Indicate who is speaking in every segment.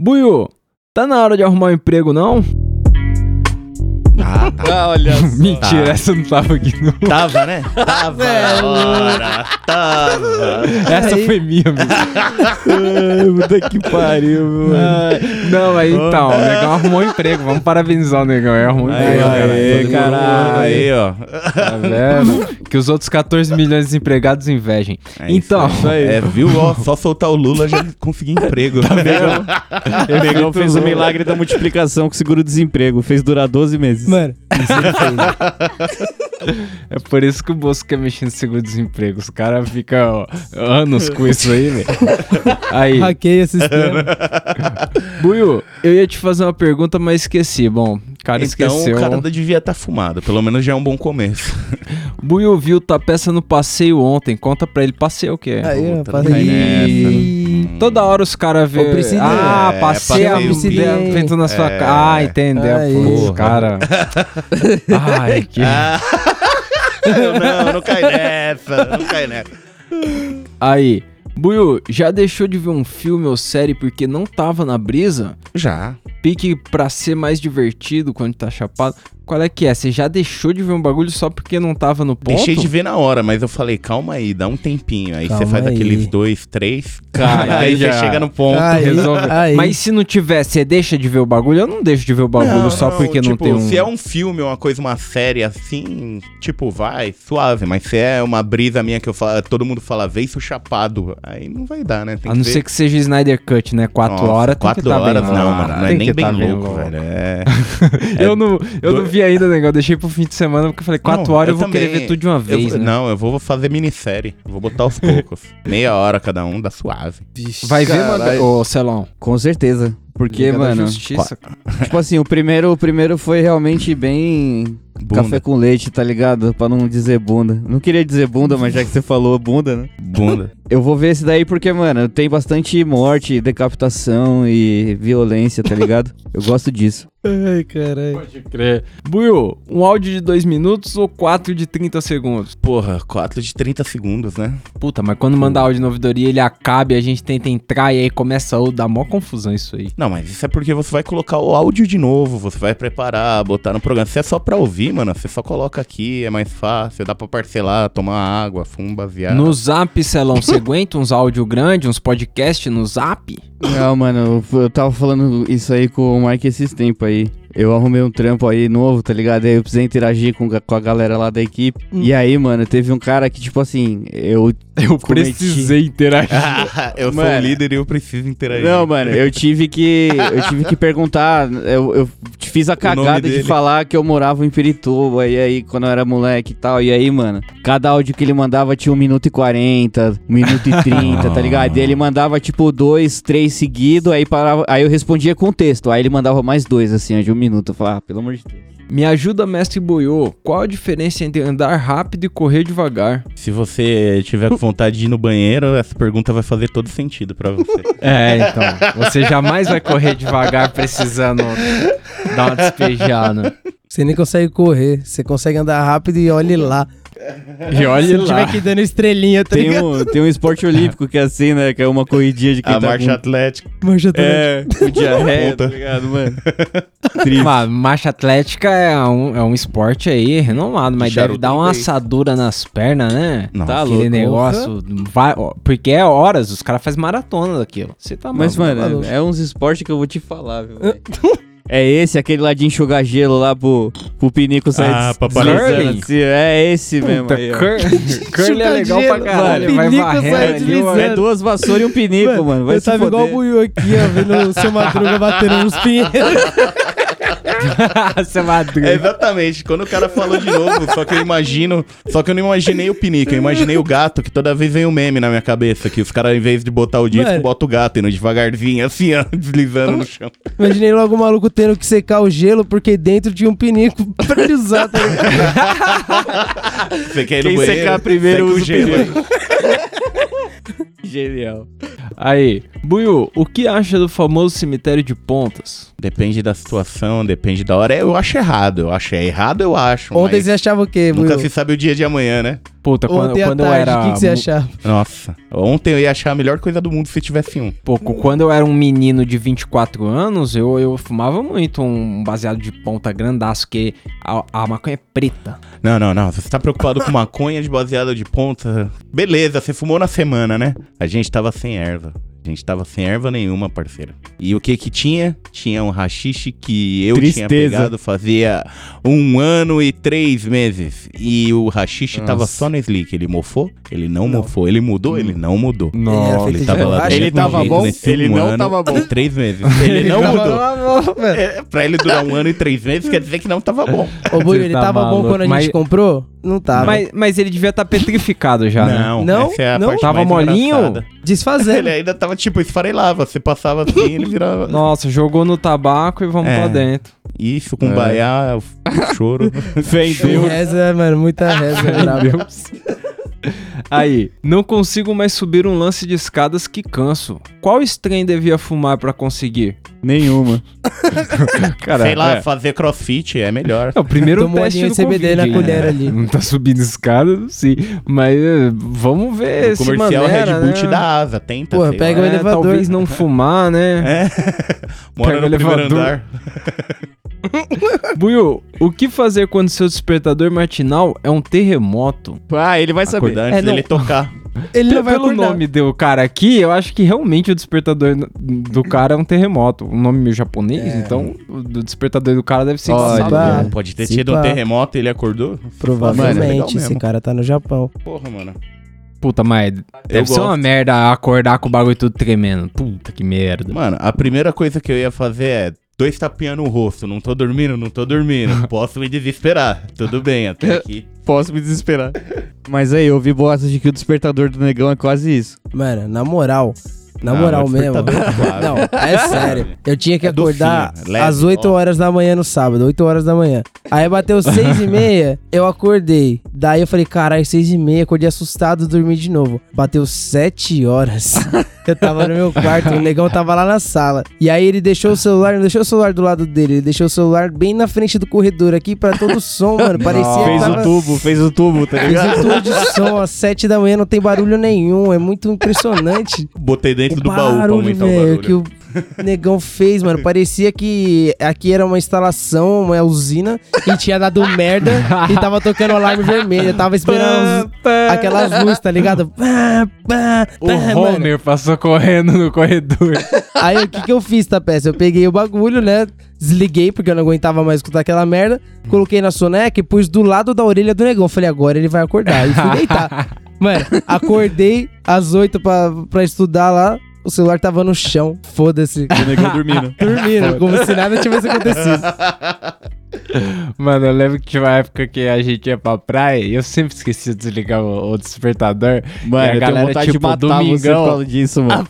Speaker 1: Buiu, tá na hora de arrumar um emprego, não?
Speaker 2: Ah, tá.
Speaker 3: Ah, olha só.
Speaker 1: Mentira,
Speaker 2: Tá.
Speaker 1: essa não tava aqui, não.
Speaker 2: Tava, né? Tava. Ora, tava.
Speaker 1: Essa
Speaker 3: Aí.
Speaker 1: foi minha, mesmo.
Speaker 3: Ai, puta que pariu, mano.
Speaker 1: Ai, Não, mas então, o negão arrumou um emprego. Vamos parabenizar o negão. Ele arrumou um
Speaker 2: Aí,
Speaker 1: emprego,
Speaker 2: ó,
Speaker 1: cara.
Speaker 3: aí,
Speaker 1: Todo
Speaker 3: caralho.
Speaker 1: mundo-
Speaker 2: Aí, ó.
Speaker 1: Tá vendo? Que os outros 14 milhões de desempregados invejem.
Speaker 2: É
Speaker 1: então,
Speaker 2: isso aí. É, viu? Ó, só soltar o Lula já consegui emprego.
Speaker 1: Tá
Speaker 3: O negão fez o milagre da multiplicação com seguro-desemprego. Fez durar 12 meses.
Speaker 4: Mano,
Speaker 1: é por isso que o Bolso quer mexer no seguro-desemprego. Os caras ficam anos com isso aí, velho. Aí,
Speaker 4: Hackeia o sistema.
Speaker 1: Buiu, eu ia te fazer uma pergunta, mas esqueci. Bom, o cara
Speaker 2: Então
Speaker 1: esqueceu.
Speaker 2: o cara devia estar fumado. Pelo menos já é um bom começo.
Speaker 1: Buiu viu tua peça no passeio ontem. Conta pra ele, passeio o quê?
Speaker 4: Aí,
Speaker 2: Puta,
Speaker 4: passei.
Speaker 2: não cai nessa.
Speaker 4: Ih,
Speaker 1: Toda hora os caras vê. Ah,
Speaker 2: É,
Speaker 1: passei a
Speaker 2: passeio
Speaker 4: bem.
Speaker 1: feito na sua
Speaker 2: É.
Speaker 1: casa. Ah, entendeu?
Speaker 4: Aí.
Speaker 1: Pô, cara. Ai, que.
Speaker 2: Ah, não, não cai nessa. Não cai nessa.
Speaker 1: Aí. Buiu, já deixou de ver um filme ou série porque não tava na brisa?
Speaker 2: Já.
Speaker 1: Pique pra ser mais divertido quando tá chapado? Qual é que é? Você já deixou de ver um bagulho só porque não tava no ponto?
Speaker 2: Deixei de ver na hora, mas eu falei, calma aí, dá um tempinho. Aí você faz
Speaker 4: aí.
Speaker 2: aqueles dois, três.
Speaker 1: Cara,
Speaker 2: aí
Speaker 1: aí
Speaker 2: você
Speaker 1: já-
Speaker 2: chega no ponto.
Speaker 4: Aí,
Speaker 1: Resolve.
Speaker 4: aí.
Speaker 1: Mas se não tiver, você deixa de ver o bagulho? Eu não deixo de ver o bagulho
Speaker 2: Não,
Speaker 1: só
Speaker 2: não,
Speaker 1: porque não
Speaker 2: tipo,
Speaker 1: tem um.
Speaker 2: Se é um filme, uma coisa, uma série assim, tipo, vai, suave. Mas se é uma brisa minha que eu falo, todo mundo fala, vê isso chapado. Aí não vai dar, né? Tem
Speaker 1: A não
Speaker 2: ver.
Speaker 1: ser que seja Snyder Cut, né? Quatro
Speaker 2: Nossa,
Speaker 1: horas tem
Speaker 2: Quatro
Speaker 1: que tá
Speaker 2: horas
Speaker 1: bem
Speaker 2: não, mano. Não é nem
Speaker 1: que
Speaker 2: bem
Speaker 1: tá
Speaker 2: louco,
Speaker 1: louco.
Speaker 2: velho. É.
Speaker 1: Eu não, eu não
Speaker 2: do-
Speaker 1: vi ainda, negócio. Deixei pro fim de semana porque eu falei, quatro
Speaker 2: Não,
Speaker 1: horas eu,
Speaker 2: eu
Speaker 1: vou querer
Speaker 2: também.
Speaker 1: ver tudo de uma
Speaker 2: Eu
Speaker 1: vez,
Speaker 2: vou-
Speaker 1: né?
Speaker 2: Não, eu vou fazer minissérie. Eu Vou botar aos poucos. Meia hora cada um, dá suave.
Speaker 1: Vai ver, mano, ô Celão.
Speaker 3: Com certeza. Porque,
Speaker 1: Liga da
Speaker 3: mano,
Speaker 1: Justiça,
Speaker 3: tipo assim, o primeiro, o primeiro foi realmente bem
Speaker 2: Bunda.
Speaker 3: café com leite, tá ligado? Pra não dizer bunda. Não queria dizer bunda, mas já que você falou bunda, né?
Speaker 2: Bunda.
Speaker 3: Eu vou ver esse daí porque, mano, tem bastante morte, decapitação e violência, tá ligado? Eu gosto disso.
Speaker 4: Ai, caralho.
Speaker 1: Pode crer. Buiu, um áudio de dois minutos ou quatro de 30 segundos?
Speaker 2: Porra, 4 de 30 segundos, né?
Speaker 1: Puta, mas quando mandar áudio na ouvidoria, ele acaba e a gente tenta entrar e aí começa a dar mó confusão isso aí.
Speaker 2: Não, mas isso é porque você vai colocar o áudio de novo, você vai preparar, botar no programa. Se é só pra ouvir, mano, você só coloca aqui, é mais fácil, dá pra parcelar, tomar água, fumo baseado.
Speaker 1: No zap, Celão, você aguenta uns áudio grande, uns podcast no zap?
Speaker 3: Não, mano, eu, eu tava falando isso aí com o Mike esses tempos aí. Eu arrumei um trampo aí novo, tá ligado? Aí eu precisei interagir com, com a galera lá da equipe.
Speaker 4: Hum.
Speaker 3: E aí, mano, teve um cara que, tipo assim, eu.
Speaker 1: Eu
Speaker 3: cometi-
Speaker 1: precisei interagir.
Speaker 2: eu sou
Speaker 3: Mano.
Speaker 2: o líder e eu preciso interagir.
Speaker 3: Não, mano, eu tive que. Eu tive que perguntar. Eu, eu fiz a cagada de falar que eu morava em Pirituba. E aí, quando eu era moleque e tal. E aí, mano, cada áudio que ele mandava tinha 1 minuto e 40, 1 minuto e 30, tá ligado? E ele mandava, tipo, dois, três seguidos. Aí, parava, aí eu respondia com texto. Aí ele mandava mais dois, assim, de um minuto. Eu falava, ah, pelo amor de Deus.
Speaker 1: Me ajuda, mestre Boiô. Qual a diferença entre andar rápido e correr devagar?
Speaker 2: Se você tiver com vontade de ir no banheiro, essa pergunta vai fazer todo sentido pra você.
Speaker 1: É, então. Você jamais vai correr devagar precisando dar uma despejada.
Speaker 4: Você nem consegue correr. Você consegue andar rápido e olhe lá.
Speaker 1: E olha
Speaker 4: Se
Speaker 1: lá.
Speaker 4: tiver aqui dando estrelinha, tá
Speaker 3: Tem
Speaker 4: ligado?
Speaker 3: um, tem um esporte olímpico que é assim, né? Que é uma corridinha de quem
Speaker 2: A
Speaker 3: tá
Speaker 2: marcha
Speaker 3: com...
Speaker 2: atlética.
Speaker 4: Mancha também.
Speaker 3: É, com diarreia, tá ligado, mano?
Speaker 1: Mas marcha atlética é um, é um esporte aí renomado, mas deve
Speaker 2: Charuto
Speaker 1: dar uma assadura nas pernas, né?
Speaker 2: Não.
Speaker 3: Tá
Speaker 1: Aquele
Speaker 3: louco.
Speaker 1: negócio. Vai, ó, porque é horas, os caras fazem maratona daquilo. Você tá
Speaker 3: Mas,
Speaker 1: maluco.
Speaker 3: mano, é, é uns esportes que eu vou te falar, viu? É esse, aquele lá de enxugar gelo lá pro, pro pinico sair
Speaker 2: Ah,
Speaker 3: des-
Speaker 2: pra
Speaker 3: deslizando
Speaker 1: Curling?
Speaker 3: assim. É esse mesmo
Speaker 1: Puta,
Speaker 3: aí, ó.
Speaker 1: cur- curling é legal pra caralho.
Speaker 4: mano.
Speaker 1: Vai
Speaker 4: Pinico
Speaker 1: varrendo
Speaker 4: sai
Speaker 1: ó.
Speaker 3: É duas vassouras e um pinico, mano. Vai
Speaker 4: eu
Speaker 3: se
Speaker 4: tava igual o
Speaker 3: foder.
Speaker 4: Buiu aqui, ó, vendo o seu Madruga batendo nos pinheiros.
Speaker 1: Você madruga.
Speaker 2: É exatamente, quando o cara falou de novo, só que eu imagino. Só que eu não imaginei o pinico, eu imaginei o gato, que toda vez vem um meme na minha cabeça, que os caras, em vez de botar o disco,
Speaker 4: Mano.
Speaker 2: botam o gato indo devagarzinho, assim, ó, deslizando no chão.
Speaker 4: Imaginei logo o maluco tendo que secar o gelo porque dentro tinha um pinico pra ele usar, tá ligado?
Speaker 2: Você quer ir
Speaker 3: Quem
Speaker 2: no banheiro?
Speaker 3: secar primeiro
Speaker 2: seca
Speaker 3: usa o
Speaker 2: gelo.
Speaker 3: Genial.
Speaker 1: Aí, Buiu, o que acha do famoso cemitério de pontas?
Speaker 2: Depende da situação, depende da hora. Eu acho errado, eu acho. É errado, eu acho.
Speaker 4: Ontem
Speaker 2: mas
Speaker 4: você achava o quê,
Speaker 2: Nunca
Speaker 4: Buiu?
Speaker 2: se sabe o dia de amanhã, né?
Speaker 1: Puta, quando,
Speaker 4: Ontem
Speaker 1: quando eu
Speaker 4: tarde,
Speaker 1: era.
Speaker 4: o que, que você achava?
Speaker 2: Nossa, ontem eu ia achar a melhor coisa do mundo se tivesse um.
Speaker 1: Pouco, quando eu era um menino de 24 anos, eu, eu fumava muito um baseado de ponta grandaço, que a, a maconha é preta.
Speaker 2: Não, não, não. Você tá preocupado com maconha de baseada de ponta. Beleza, você fumou na semana, né? A gente tava sem erva. A gente tava sem erva nenhuma, parceiro. E o que que tinha? Tinha um rachixe que eu tinha
Speaker 3: Tristeza.
Speaker 2: pegado fazia um ano e três meses. E o rachixe tava só no slick. Ele mofou? Ele não, mofou. Ele mudou? Ele não mudou.
Speaker 1: Nossa.
Speaker 2: Ele tava lá
Speaker 3: Ele tava bom? Ele
Speaker 2: um
Speaker 3: não
Speaker 2: ano
Speaker 3: tava bom.
Speaker 2: três meses. Ele não
Speaker 4: Tava-
Speaker 2: mudou.
Speaker 4: velho.
Speaker 2: É, pra ele durar um ano e três meses, quer dizer que não tava bom.
Speaker 4: Ô, Buio, ele
Speaker 1: tá
Speaker 4: tava bom
Speaker 1: maluco,
Speaker 4: quando a gente
Speaker 1: mas-
Speaker 4: comprou? Não tava.
Speaker 1: Mas, mas ele devia estar petrificado já, né?
Speaker 2: Não,
Speaker 4: Não?
Speaker 2: essa é a
Speaker 4: Não?
Speaker 2: parte
Speaker 1: Tava molinho?
Speaker 2: engraçada.
Speaker 4: Desfazendo.
Speaker 2: Ele ainda tava tipo, esfarelava. Você passava assim ele virava.
Speaker 1: Nossa, jogou no tabaco e vamos
Speaker 2: É.
Speaker 1: pra dentro.
Speaker 2: Isso, com
Speaker 3: É.
Speaker 2: baiá, o choro.
Speaker 3: Vendeu.
Speaker 4: Reza, mano, muita reza. brabo.
Speaker 1: Aí, não consigo mais subir um lance de escadas que canso. Qual strain devia fumar pra conseguir?
Speaker 3: Nenhuma.
Speaker 1: Cara,
Speaker 2: Sei lá,
Speaker 1: é.
Speaker 2: fazer crossfit é melhor.
Speaker 1: É o primeiro
Speaker 4: Tomou
Speaker 1: teste do
Speaker 4: CBD na
Speaker 1: Covid,
Speaker 4: colher
Speaker 1: né?
Speaker 4: ali.
Speaker 1: Não tá subindo escada, não sei. Mas é, vamos ver
Speaker 2: O
Speaker 1: se
Speaker 2: comercial
Speaker 1: maneira,
Speaker 2: Red Bull
Speaker 1: né?
Speaker 2: dá asa, tenta.
Speaker 4: Porra, pega
Speaker 2: lá.
Speaker 4: o
Speaker 1: É,
Speaker 4: elevador.
Speaker 1: Talvez não fumar, né?
Speaker 2: É. Mora
Speaker 1: Pega
Speaker 2: no
Speaker 1: o
Speaker 2: primeiro
Speaker 1: elevador.
Speaker 2: andar.
Speaker 1: Buiu, o que fazer quando seu despertador matinal é um terremoto?
Speaker 3: Ah, ele vai saber.
Speaker 2: Acordar antes
Speaker 4: É, não.
Speaker 2: dele tocar.
Speaker 4: Ele não vai
Speaker 1: Pelo
Speaker 4: acordar.
Speaker 1: nome do cara aqui, eu acho que realmente o despertador do cara é um terremoto. Um nome meio japonês, então o do despertador do cara deve ser
Speaker 3: Olha.
Speaker 1: que.
Speaker 2: É, Pode ter
Speaker 4: Se
Speaker 2: tido um
Speaker 4: pá.
Speaker 2: terremoto e ele acordou. Mano, é
Speaker 4: Provavelmente, esse cara tá no Japão.
Speaker 2: Porra, mano.
Speaker 1: Puta, mas deve ser uma merda acordar com o bagulho tudo tremendo. Puta que merda.
Speaker 2: Mano, a primeira coisa que eu ia fazer é dois tapinhas no rosto. Não tô dormindo, não tô dormindo. Posso me desesperar. Tudo bem, até aqui.
Speaker 3: Posso me desesperar. Mas aí, eu ouvi boatos de que o despertador do negão é quase isso.
Speaker 4: Mano, na moral. Na
Speaker 2: Ah,
Speaker 4: moral mesmo.
Speaker 2: claro.
Speaker 4: Não, é sério. Eu tinha que
Speaker 2: É
Speaker 4: acordar
Speaker 2: docinho, leve,
Speaker 4: às 8
Speaker 2: ó.
Speaker 4: horas da manhã no sábado, 8 horas da manhã. Aí bateu 6 e meia, eu acordei. Daí eu falei, caralho, 6 e meia, acordei assustado, dormi de novo. Bateu 7 horas. Eu tava no meu quarto, o negão tava lá na sala. E aí ele deixou o celular, não deixou o celular do lado dele, ele deixou o celular bem na frente do corredor aqui pra todo som, mano. Parecia
Speaker 3: fez
Speaker 4: tava...
Speaker 3: o tubo, fez o tubo, tá
Speaker 4: Fez
Speaker 3: ligado?
Speaker 4: um tubo de som às 7 da manhã, não tem barulho nenhum. É muito impressionante.
Speaker 2: Botei dentro
Speaker 4: O
Speaker 2: do baú pra
Speaker 4: barulho,
Speaker 2: aumentar o
Speaker 4: velho,
Speaker 2: barulho.
Speaker 4: que o negão fez, mano. Parecia que aqui era uma instalação, uma usina, e tinha dado merda e tava tocando alarme vermelho. Eu tava esperando os- aquelas luzes, tá ligado?
Speaker 1: O
Speaker 4: pá, mano.
Speaker 1: Homer passou correndo no corredor.
Speaker 4: Aí o que que eu fiz, tá, peça? Eu peguei o bagulho, né? Desliguei, porque eu não aguentava mais escutar aquela merda. Coloquei na soneca e pus do lado da orelha do negão. Falei, agora ele vai acordar. E fui deitar. Mano, acordei às 8 pra, pra estudar lá. O celular tava no chão. Foda-se.
Speaker 3: O negão dormindo.
Speaker 4: Dormindo, como se nada tivesse acontecido.
Speaker 1: Mano, eu lembro que tinha uma época que a gente ia pra praia e eu sempre esquecia de desligar o, o despertador. E
Speaker 3: Mano,
Speaker 1: a
Speaker 3: eu tenho
Speaker 1: galera,
Speaker 3: vontade de
Speaker 1: tipo,
Speaker 3: matar você por
Speaker 1: domingão,
Speaker 3: causa disso, mano.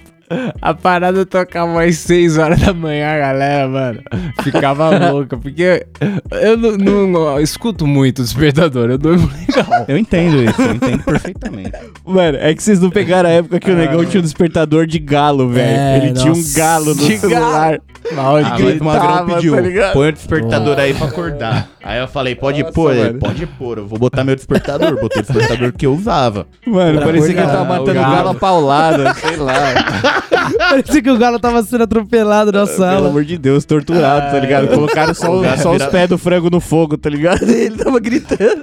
Speaker 1: A parada tocava às 6 horas da manhã, galera, mano. Ficava louca, porque eu não, não- não escuto muito o despertador, eu durmo legal.
Speaker 2: Eu entendo isso, eu entendo perfeitamente.
Speaker 3: Mano, é que vocês não pegaram a época que o negão tinha um despertador de galo, velho.
Speaker 4: É,
Speaker 3: Ele tinha um
Speaker 4: nossa.
Speaker 3: galo no celular.
Speaker 1: Mal
Speaker 2: Ah, mas o Magrão
Speaker 3: gritava,
Speaker 2: pediu,
Speaker 3: tá
Speaker 2: põe o despertador aí pra acordar. Aí eu falei, pode
Speaker 3: Nossa,
Speaker 2: pôr,
Speaker 3: mano.
Speaker 2: pode pôr, eu vou botar meu despertador. Botei o despertador que eu usava.
Speaker 3: Mano,
Speaker 4: Pra
Speaker 3: parecia que ele
Speaker 4: acordar,
Speaker 3: tava matando
Speaker 1: galo.
Speaker 3: galo a paulada, sei lá.
Speaker 4: Parecia que o galo tava sendo atropelado na
Speaker 3: Pelo
Speaker 4: sala.
Speaker 3: amor de Deus, torturado, tá ligado? Colocaram só,
Speaker 2: O
Speaker 3: só os pés do frango no fogo, tá ligado? E ele tava gritando.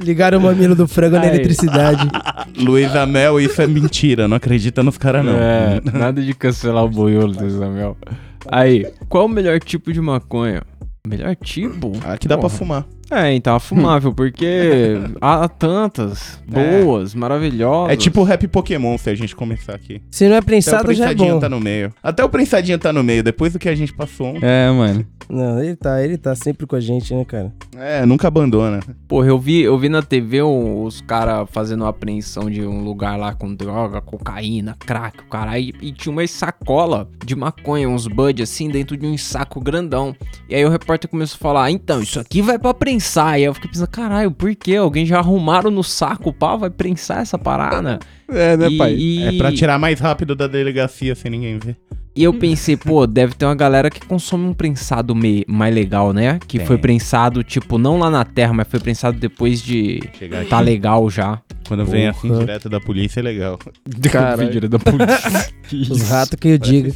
Speaker 4: Ligaram o mamilo do frango na
Speaker 1: Ai.
Speaker 4: eletricidade.
Speaker 2: Luísa Mel, isso é mentira, não acredita nos caras não.
Speaker 1: É, nada de cancelar o boiolo do Samuel. Aí, qual o melhor tipo de maconha? Melhor tipo?
Speaker 2: Aqui dá pra
Speaker 1: Porra.
Speaker 2: fumar.
Speaker 1: É, então, fumável, porque há tantas boas, maravilhosas.
Speaker 2: É tipo o rap Pokémon, se a gente começar aqui.
Speaker 4: Se não é
Speaker 2: Até o
Speaker 4: prensado, já é
Speaker 2: prensadinho
Speaker 4: bom.
Speaker 2: tá no meio. Até o prensadinho tá no meio, depois do que a gente passou ontem.
Speaker 3: É, mano.
Speaker 4: Não, ele tá, ele tá sempre com a gente, né, cara?
Speaker 2: É, nunca abandona.
Speaker 1: Porra, eu vi, eu vi na TV um- os caras fazendo uma apreensão de um lugar lá com droga, cocaína, crack, o caralho. E, e tinha uma sacola de maconha, uns bud assim, dentro de um saco grandão. E aí o repórter começou a falar: então, isso aqui vai pra prensar. E aí eu fiquei pensando: caralho, por quê? Alguém já arrumaram no saco, pá, vai prensar essa parada?
Speaker 3: É, né,
Speaker 1: E-
Speaker 3: pai?
Speaker 1: e-
Speaker 2: É pra tirar mais rápido da delegacia sem ninguém ver.
Speaker 1: E eu pensei, pô, deve ter uma galera que consome um prensado me- mais legal, né? Que
Speaker 2: Tem.
Speaker 1: foi prensado, tipo, não lá na terra, mas foi prensado depois de
Speaker 2: Chegar aqui,
Speaker 1: tá legal já.
Speaker 2: quando vem assim direto da polícia é legal.
Speaker 3: Caralho.
Speaker 1: Vídeo da polícia.
Speaker 4: Os ratos que eu digo.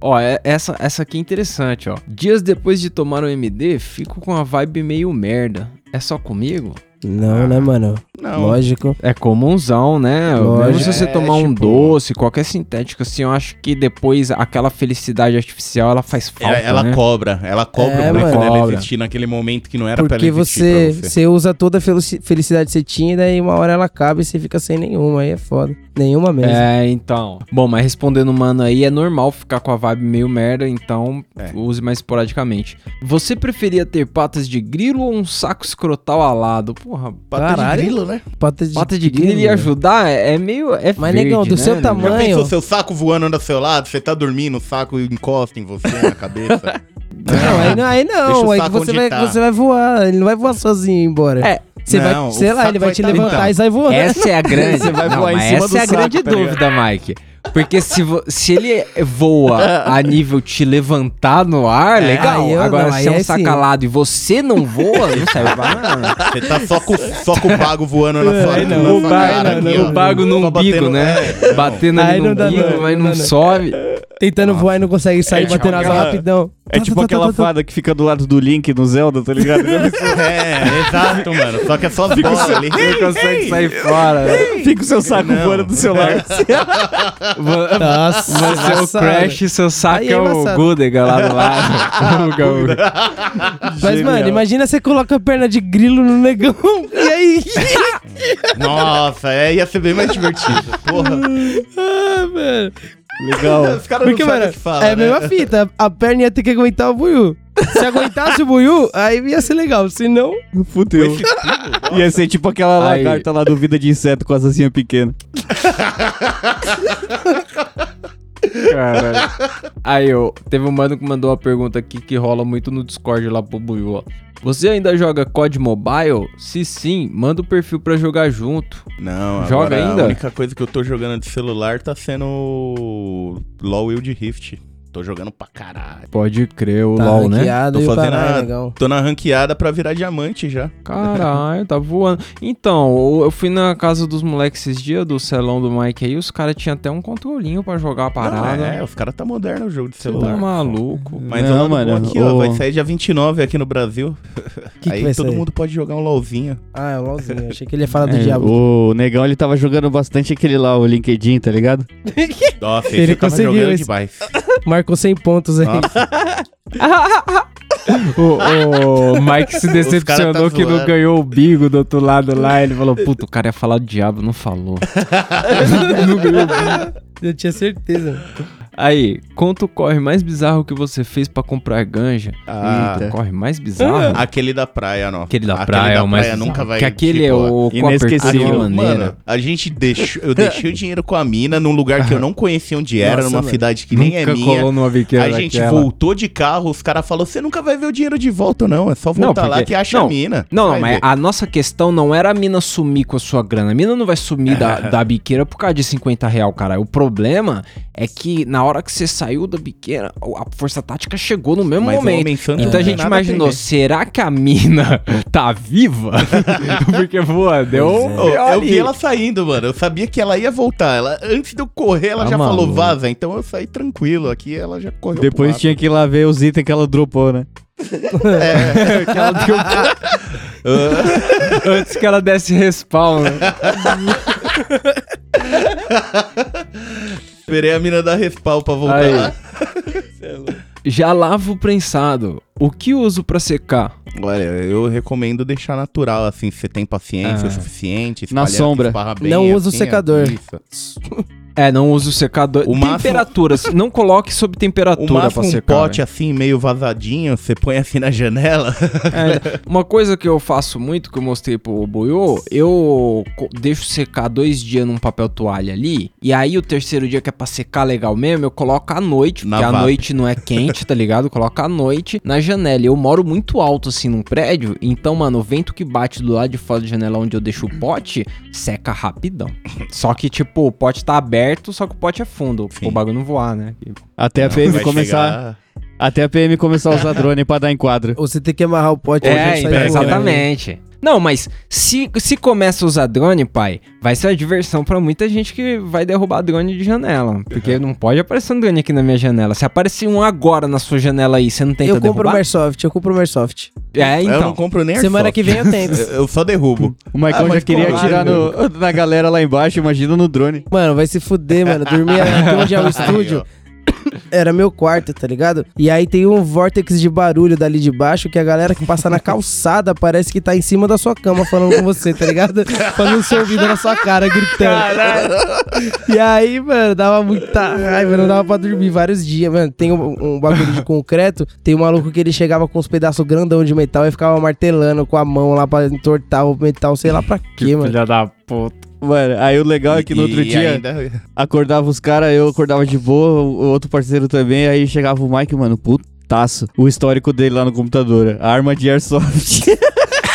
Speaker 1: Ó, é- essa, essa aqui é interessante, ó. Dias depois de tomar o MD, fico com a vibe meio merda. É só comigo?
Speaker 4: Não, né, mano?
Speaker 2: Não,
Speaker 4: Lógico.
Speaker 1: É comunzão, né?
Speaker 4: Lógico.
Speaker 1: Mesmo se você
Speaker 2: É,
Speaker 1: tomar um
Speaker 2: tipo-
Speaker 1: doce, qualquer sintético assim, eu acho que depois aquela felicidade artificial, ela faz falta,
Speaker 2: ela, ela
Speaker 1: né?
Speaker 2: cobra, ela cobra
Speaker 4: É,
Speaker 2: o preço
Speaker 4: mano.
Speaker 2: dela
Speaker 1: Cobra.
Speaker 2: existir naquele momento que não era pra ela
Speaker 4: Porque
Speaker 2: existir
Speaker 4: você,
Speaker 2: você.
Speaker 4: você usa toda a felici- felicidade que você tinha e daí uma hora ela acaba e você fica sem nenhuma. Aí é foda. Nenhuma mesmo.
Speaker 1: É, então. Bom, mas respondendo o mano aí, é normal ficar com a vibe meio merda, então
Speaker 2: É.
Speaker 1: use mais esporadicamente. Você preferia ter patas de grilo ou um saco escrotal alado? Porra,
Speaker 2: Pata de grilo, né?
Speaker 4: Pata de,
Speaker 1: pata de grilo ia ajudar? É, é meio. É
Speaker 4: Mas,
Speaker 1: verde,
Speaker 4: negão, do
Speaker 1: né,
Speaker 4: seu?
Speaker 2: Já
Speaker 4: tamanho-
Speaker 2: pensou seu saco voando do seu lado, você tá dormindo, o saco encosta em você na cabeça?
Speaker 4: Não, aí não, aí não. Aí você vai,
Speaker 2: tá.
Speaker 4: você vai voar. Ele não vai voar sozinho embora.
Speaker 1: É.
Speaker 4: Você
Speaker 2: Não,
Speaker 4: vai, sei lá, ele vai
Speaker 2: vai
Speaker 4: te
Speaker 2: tá-
Speaker 4: levantar
Speaker 2: então.
Speaker 4: e sai voando.
Speaker 1: Essa é a grande.
Speaker 3: Você vai
Speaker 1: Não,
Speaker 3: voar em cima
Speaker 1: essa
Speaker 3: do
Speaker 1: é a
Speaker 3: saco,
Speaker 1: grande
Speaker 3: tá
Speaker 1: dúvida, Mike. Porque se, vo- se ele voa a nível te levantar no ar,
Speaker 2: É,
Speaker 1: legal.
Speaker 4: eu
Speaker 1: Agora,
Speaker 4: não,
Speaker 1: se é um
Speaker 4: é sim.
Speaker 1: sacalado e você não voa, não serve pra nada.
Speaker 2: Você tá só com, só com o bago voando na sua,
Speaker 4: Aí não,
Speaker 2: na
Speaker 1: O
Speaker 2: sua
Speaker 1: bago,
Speaker 2: cara aqui,
Speaker 1: o bago no
Speaker 2: Só
Speaker 1: umbigo, né?
Speaker 2: é,
Speaker 1: Batendo
Speaker 4: Aí
Speaker 1: ali no
Speaker 4: não
Speaker 1: umbigo,
Speaker 4: não,
Speaker 1: mas
Speaker 4: não
Speaker 1: não
Speaker 4: não.
Speaker 1: sobe.
Speaker 4: Tentando voar e não consegue sair
Speaker 3: É tipo
Speaker 4: batendo asa
Speaker 3: aquela-
Speaker 4: rapidão.
Speaker 3: É tipo
Speaker 4: Tá, tá,
Speaker 3: aquela
Speaker 4: tá, tá, tá.
Speaker 3: fada que fica do lado do Link no Zelda, tá ligado?
Speaker 2: É, exato, mano. Só que é só as bolas ali.
Speaker 1: Não consegue sair fora. né?
Speaker 3: Fica o seu saco
Speaker 2: Não.
Speaker 3: voando do seu lado.
Speaker 4: Nossa,
Speaker 1: Você é o. Crash e seu saco
Speaker 4: Aí
Speaker 1: é
Speaker 4: é
Speaker 1: o. Gudega lá do lado.
Speaker 4: Mas, mano, imagina você coloca a perna de grilo no negão. E aí?
Speaker 2: Nossa, é, ia ser bem mais divertido. Porra.
Speaker 4: ah, mano.
Speaker 3: Legal.
Speaker 2: Os caras
Speaker 4: Porque,
Speaker 2: não sabem
Speaker 4: mano,
Speaker 2: o que fala,
Speaker 4: é a
Speaker 2: né?
Speaker 4: mesma fita. A perna ia ter que aguentar o buiú. Se aguentasse o buiú, aí ia ser legal. Se não,
Speaker 3: Fudeu.
Speaker 2: Espinho,
Speaker 3: Ia ser tipo aquela
Speaker 1: Aí.
Speaker 3: lagarta lá do Vida de Inseto com asasinha pequena.
Speaker 1: Caralho. Aí, ó, teve um mano que mandou uma pergunta aqui que rola muito no Discord lá pro Buiu, ó. Você ainda joga COD Mobile? Se sim, manda o perfil pra jogar junto.
Speaker 2: Não,
Speaker 1: Joga
Speaker 2: agora
Speaker 1: ainda?
Speaker 2: A única coisa que eu tô jogando de celular tá sendo o LoL Wild Rift. Tô jogando pra caralho.
Speaker 1: Pode crer, o
Speaker 4: tá
Speaker 1: LOL, né?
Speaker 2: Tô
Speaker 4: o
Speaker 2: fazendo
Speaker 4: caralho,
Speaker 2: a-
Speaker 4: legal.
Speaker 2: Tô na ranqueada pra virar diamante já.
Speaker 1: Caralho, tá voando. Então, eu fui na casa dos moleques esses dias, do celão do Mike aí, os caras tinham até um controlinho pra jogar a parada.
Speaker 2: Não, é, os caras tá moderno o jogo de
Speaker 1: Você tá
Speaker 2: celular.
Speaker 1: maluco.
Speaker 2: Mas
Speaker 3: Não,
Speaker 2: mano, aqui, ó,
Speaker 3: o-
Speaker 2: vai sair dia 29 aqui no Brasil.
Speaker 4: Que que
Speaker 2: Aí
Speaker 4: vai
Speaker 2: todo
Speaker 4: sair?
Speaker 2: mundo pode jogar um LOLzinho.
Speaker 4: Ah, é o LOLzinho. Achei que ele ia falar do
Speaker 3: É,
Speaker 4: diabo.
Speaker 3: o negão ele tava jogando bastante aquele lá, o LinkedIn, tá ligado?
Speaker 2: Nossa,
Speaker 4: Ele
Speaker 2: ele tava
Speaker 4: conseguiu
Speaker 2: jogando
Speaker 4: esse.
Speaker 2: demais.
Speaker 4: Marcou 100 pontos aí.
Speaker 1: O, o Mike se
Speaker 2: Os
Speaker 1: decepcionou
Speaker 2: tá
Speaker 1: que não ganhou o bigo do outro lado lá. Ele falou, puta, o cara ia falar do diabo, não falou. não ganhou o bigo.
Speaker 4: Eu tinha certeza.
Speaker 1: Aí, conta o corre mais bizarro que você fez pra comprar ganja.
Speaker 2: Ah.
Speaker 1: Eita, corre mais bizarro?
Speaker 2: aquele da praia, não.
Speaker 1: Aquele da praia é o mais bizarro.
Speaker 2: nunca vai
Speaker 1: Que aquele é
Speaker 2: tipo,
Speaker 1: o
Speaker 3: inesquecível.
Speaker 1: maneira.
Speaker 2: mano, a gente deixou, eu deixei o dinheiro com a mina num lugar que eu não conhecia onde era,
Speaker 4: Nossa,
Speaker 2: numa
Speaker 4: mano.
Speaker 2: cidade que nem é minha.
Speaker 1: colou numa
Speaker 2: A gente
Speaker 1: daquela.
Speaker 2: voltou de carro, os caras falaram: você nunca vai ver o dinheiro de volta, não. É só
Speaker 1: Não,
Speaker 2: voltar lá
Speaker 1: porque-
Speaker 2: que acha
Speaker 1: não,
Speaker 2: a mina.
Speaker 1: Não, não, mas
Speaker 2: ver.
Speaker 1: a nossa questão não era a mina sumir com a sua grana. A mina não vai sumir da, da biqueira por causa de 50 real, cara. O problema é que na hora que você saiu da biqueira, a força tática chegou no mesmo
Speaker 2: Mas
Speaker 1: momento. Então a
Speaker 2: tem
Speaker 1: gente imaginou, será que a mina tá viva? Porque, pô, deu. Deu
Speaker 2: eu vi ela saindo, mano. Eu sabia que ela ia voltar. Ela, antes de eu correr, ela
Speaker 1: Tá
Speaker 2: já falou vaza. Então eu saí tranquilo. Aqui ela já correu.
Speaker 3: Depois tinha que ir lá ver os itens que ela dropou, né?
Speaker 1: que ela deu- Antes que ela desse respawn.
Speaker 2: Esperei a mina dar respawn pra voltar
Speaker 1: Aí.
Speaker 2: lá.
Speaker 1: Já lavo o prensado. O que uso pra secar?
Speaker 2: Olha, eu recomendo deixar natural, assim, se você tem paciência
Speaker 1: Ah.
Speaker 2: o suficiente.
Speaker 3: Na sombra.
Speaker 4: Não usa o
Speaker 2: assim,
Speaker 4: secador.
Speaker 2: isso.
Speaker 1: É, não use o secador.
Speaker 2: O máximo-
Speaker 1: Temperaturas. Não coloque sob
Speaker 2: O
Speaker 1: temperatura pra
Speaker 2: máximo um
Speaker 1: secar.
Speaker 2: pote assim, meio vazadinho, você põe assim na janela.
Speaker 1: É, uma coisa que eu faço muito, que eu mostrei pro Boiô, eu deixo secar dois dias num papel toalha ali, e aí o terceiro dia que é pra secar legal mesmo, eu coloco à noite,
Speaker 2: Na
Speaker 1: porque a noite não é quente, tá ligado? Eu coloco à noite na janela. Eu moro muito alto assim num prédio, então, mano, o vento que bate do lado de fora da janela onde eu deixo o pote, seca rapidão. Só que, tipo, o pote tá aberto aberto, só que o pote é fundo.
Speaker 2: Sim.
Speaker 1: O bagulho não voar, né?
Speaker 3: Até a PM começar.
Speaker 2: chegar-
Speaker 3: Até a PM começar a usar drone pra dar enquadro.
Speaker 4: Ou você tem que amarrar o pote
Speaker 1: É,
Speaker 4: pra
Speaker 1: então,
Speaker 4: sair voando.
Speaker 1: exatamente. Não, mas se, se começa a usar drone, pai, vai ser uma diversão pra muita gente que vai derrubar drone de janela. Porque não pode aparecer um drone aqui na minha janela. Se aparecer um agora na sua janela aí, você não tenta
Speaker 4: Eu compro o
Speaker 1: derrubar?
Speaker 4: Airsoft, eu compro o Airsoft.
Speaker 1: É,
Speaker 2: Eu não
Speaker 1: então.
Speaker 2: compro nem
Speaker 4: Semana
Speaker 2: Airsoft.
Speaker 4: que vem eu tento.
Speaker 2: Eu- Eu só derrubo.
Speaker 3: O Maicon
Speaker 2: Ah,
Speaker 3: já queria atirar no, na galera lá embaixo, imagina no drone.
Speaker 4: Mano, vai se fuder, mano. Dormia aqui onde é o estúdio. Era meu quarto, tá ligado? E aí tem um vórtex de barulho dali de baixo que a galera que passa na calçada parece que tá em cima da sua cama falando com você, tá ligado? Falando seu ouvido na sua cara, gritando. E aí, mano, dava muita raiva, não dava pra dormir vários dias, mano. Tem um, um bagulho de concreto, tem um maluco que ele chegava com uns pedaços grandão de metal e ficava martelando com a mão lá pra entortar o metal, sei lá pra quê, mano.
Speaker 1: Filha da puta.
Speaker 3: Mano, aí o legal é que no outro
Speaker 2: e
Speaker 3: dia
Speaker 2: ainda-
Speaker 3: acordava os caras, eu acordava de boa, o outro parceiro também, aí chegava o Mike, mano, putaço. O histórico dele lá no computador. Arma de airsoft.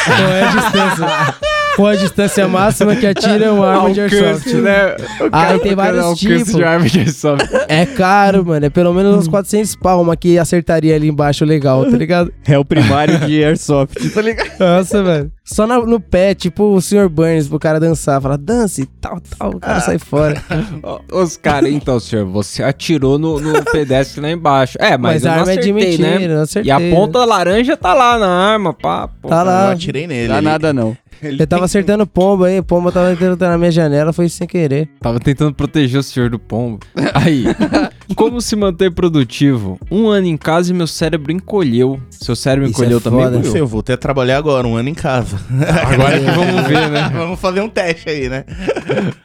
Speaker 4: Qual é distância? Qual a distância máxima que atira uma arma de airsoft?
Speaker 1: né? O
Speaker 4: Ah, tem vários tipos.
Speaker 1: de arma de airsoft.
Speaker 4: É caro, mano. É pelo menos uns 400 pau, uma que acertaria ali embaixo legal, tá ligado?
Speaker 3: É o primário de airsoft, tá ligado?
Speaker 4: Nossa, mano. Só na- no pé, tipo o Sr. Burns, pro cara dançar. Fala, dance, tal, tal. O cara sai fora.
Speaker 1: Os caras, então, senhor, você atirou no, no pedestre lá embaixo. É, mas,
Speaker 4: Mas,
Speaker 1: eu
Speaker 4: a
Speaker 1: não
Speaker 4: arma é de
Speaker 1: acertei,
Speaker 4: mentira,
Speaker 1: né?
Speaker 4: não acertei.
Speaker 1: E a ponta laranja tá lá na arma, pá. pô.
Speaker 4: Tá
Speaker 2: Eu
Speaker 4: lá.
Speaker 2: atirei nele.
Speaker 3: Dá
Speaker 2: ele-
Speaker 3: nada não.
Speaker 2: Ele
Speaker 4: Eu tava
Speaker 2: tem-
Speaker 4: acertando pomba aí, pomba tava entrando na minha janela, foi sem querer.
Speaker 1: Tava tentando proteger o senhor do pombo. Aí, como se manter produtivo? Um ano em casa e meu cérebro encolheu. Seu cérebro
Speaker 4: Isso
Speaker 1: encolheu
Speaker 4: é
Speaker 1: também,
Speaker 4: foda.
Speaker 2: Não
Speaker 1: Buiu?
Speaker 2: sei, eu vou até trabalhar agora, um ano em casa.
Speaker 1: Agora que vamos ver, né?
Speaker 2: Vamos fazer um teste aí, né?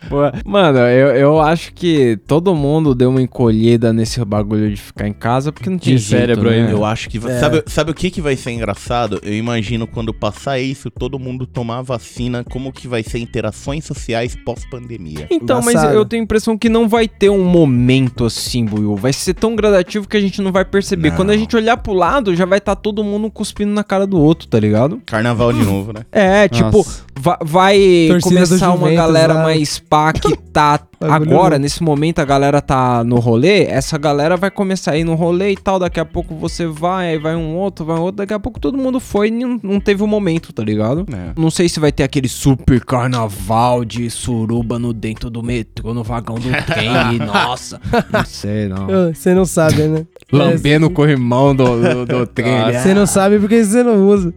Speaker 1: Pô, Mano, eu, eu acho que todo mundo deu uma encolhida nesse bagulho de ficar em casa, porque não tinha
Speaker 3: De cérebro
Speaker 1: jeito, né?
Speaker 3: ainda.
Speaker 2: Eu acho que. vai-
Speaker 4: É.
Speaker 2: Sabe, sabe o que, que vai ser engraçado? Eu imagino quando passar isso, todo mundo tomar a vacina, como que vai ser interações sociais pós-pandemia.
Speaker 1: Então, mas
Speaker 4: Embaçado.
Speaker 1: eu tenho a impressão que não vai ter um momento assim, Buiu. Vai ser tão gradativo que a gente não vai perceber.
Speaker 2: Não.
Speaker 1: Quando a gente olhar pro lado, já vai estar todo mundo cuspindo na cara do outro, tá ligado?
Speaker 2: Carnaval de novo, né?
Speaker 1: É, tipo,
Speaker 3: Nossa.
Speaker 1: va- vai
Speaker 4: do
Speaker 1: começar uma
Speaker 4: Juventus
Speaker 1: galera
Speaker 4: lá.
Speaker 1: mais pá que tá agora, nesse momento a galera tá no rolê, essa galera vai começar a ir no rolê e tal, daqui a pouco você vai, aí vai um outro, vai um outro, daqui a pouco todo mundo foi e não, não teve o momento, tá ligado?
Speaker 2: É.
Speaker 1: Não sei se vai ter aquele super carnaval de suruba no dentro do metrô, no vagão do trem, e, nossa, não sei não.
Speaker 4: Você não sabe, né?
Speaker 1: Lambendo o corrimão do, do, do trem.
Speaker 4: Você não sabe porque você não usa.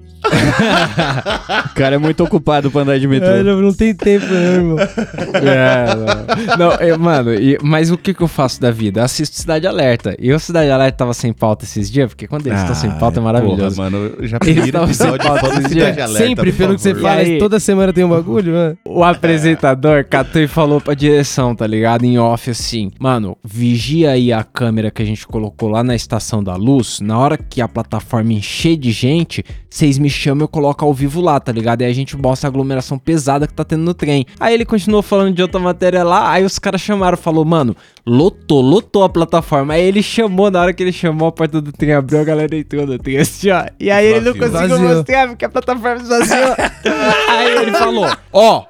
Speaker 3: O cara é muito ocupado pra andar de metrô.
Speaker 4: É, não, não tem tempo, não, irmão.
Speaker 1: É, não. Não, eu- mano, e- mas o que que eu faço da vida? Eu assisto Cidade Alerta. E o Cidade Alerta tava sem pauta esses dias, porque quando eles estão sem pauta é maravilhoso.
Speaker 2: Porra, mano, eu já pedi episódio
Speaker 1: pauta
Speaker 2: só do
Speaker 1: esses
Speaker 2: Cidade
Speaker 1: dias.
Speaker 2: Alerta,
Speaker 4: Sempre, pelo que você fala, toda semana tem um bagulho, mano.
Speaker 1: O apresentador catou e falou pra direção, tá ligado? Em off assim, mano, vigia aí a câmera que a gente colocou lá na estação da luz. Na hora que a plataforma encher de gente, vocês me chamam e eu coloco ao vivo lá, tá ligado? E aí a gente mostra a aglomeração pesada que tá tendo no trem. Aí ele continuou falando de outra matéria lá, aí os caras chamaram, falou, mano, lotou, lotou a plataforma. Aí ele chamou, na hora que ele chamou, a porta do trem abriu, a galera entrou no trem assim, ó. E aí ele não conseguiu
Speaker 4: Vazio.
Speaker 1: mostrar porque a plataforma esvaziou. aí ele falou, ó,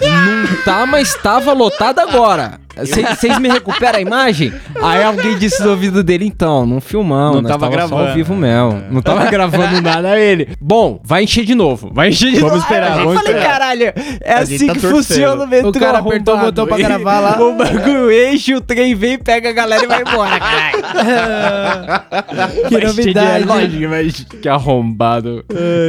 Speaker 1: não tá, mas tava lotado agora. Vocês me recuperam a imagem? Aí alguém disse no ouvido dele, então, não filmamos,
Speaker 3: Não tava gravando.
Speaker 1: ao vivo mesmo. Não tava gravando nada ele. Bom, vai encher de novo, vai encher de
Speaker 3: Vamos
Speaker 1: novo.
Speaker 3: esperar,
Speaker 1: eu
Speaker 3: vamos
Speaker 1: falei,
Speaker 3: esperar.
Speaker 1: caralho, é
Speaker 2: A
Speaker 1: assim
Speaker 2: tá
Speaker 1: que
Speaker 2: torcendo.
Speaker 1: funciona o metrô
Speaker 4: O cara apertou o botão pra gravar lá.
Speaker 1: O bagulho enche, o trem vem, pega a galera e vai embora, caralho.
Speaker 4: Que
Speaker 1: Vai encher de-
Speaker 4: novidade.
Speaker 1: Lógico, mas que arrombado.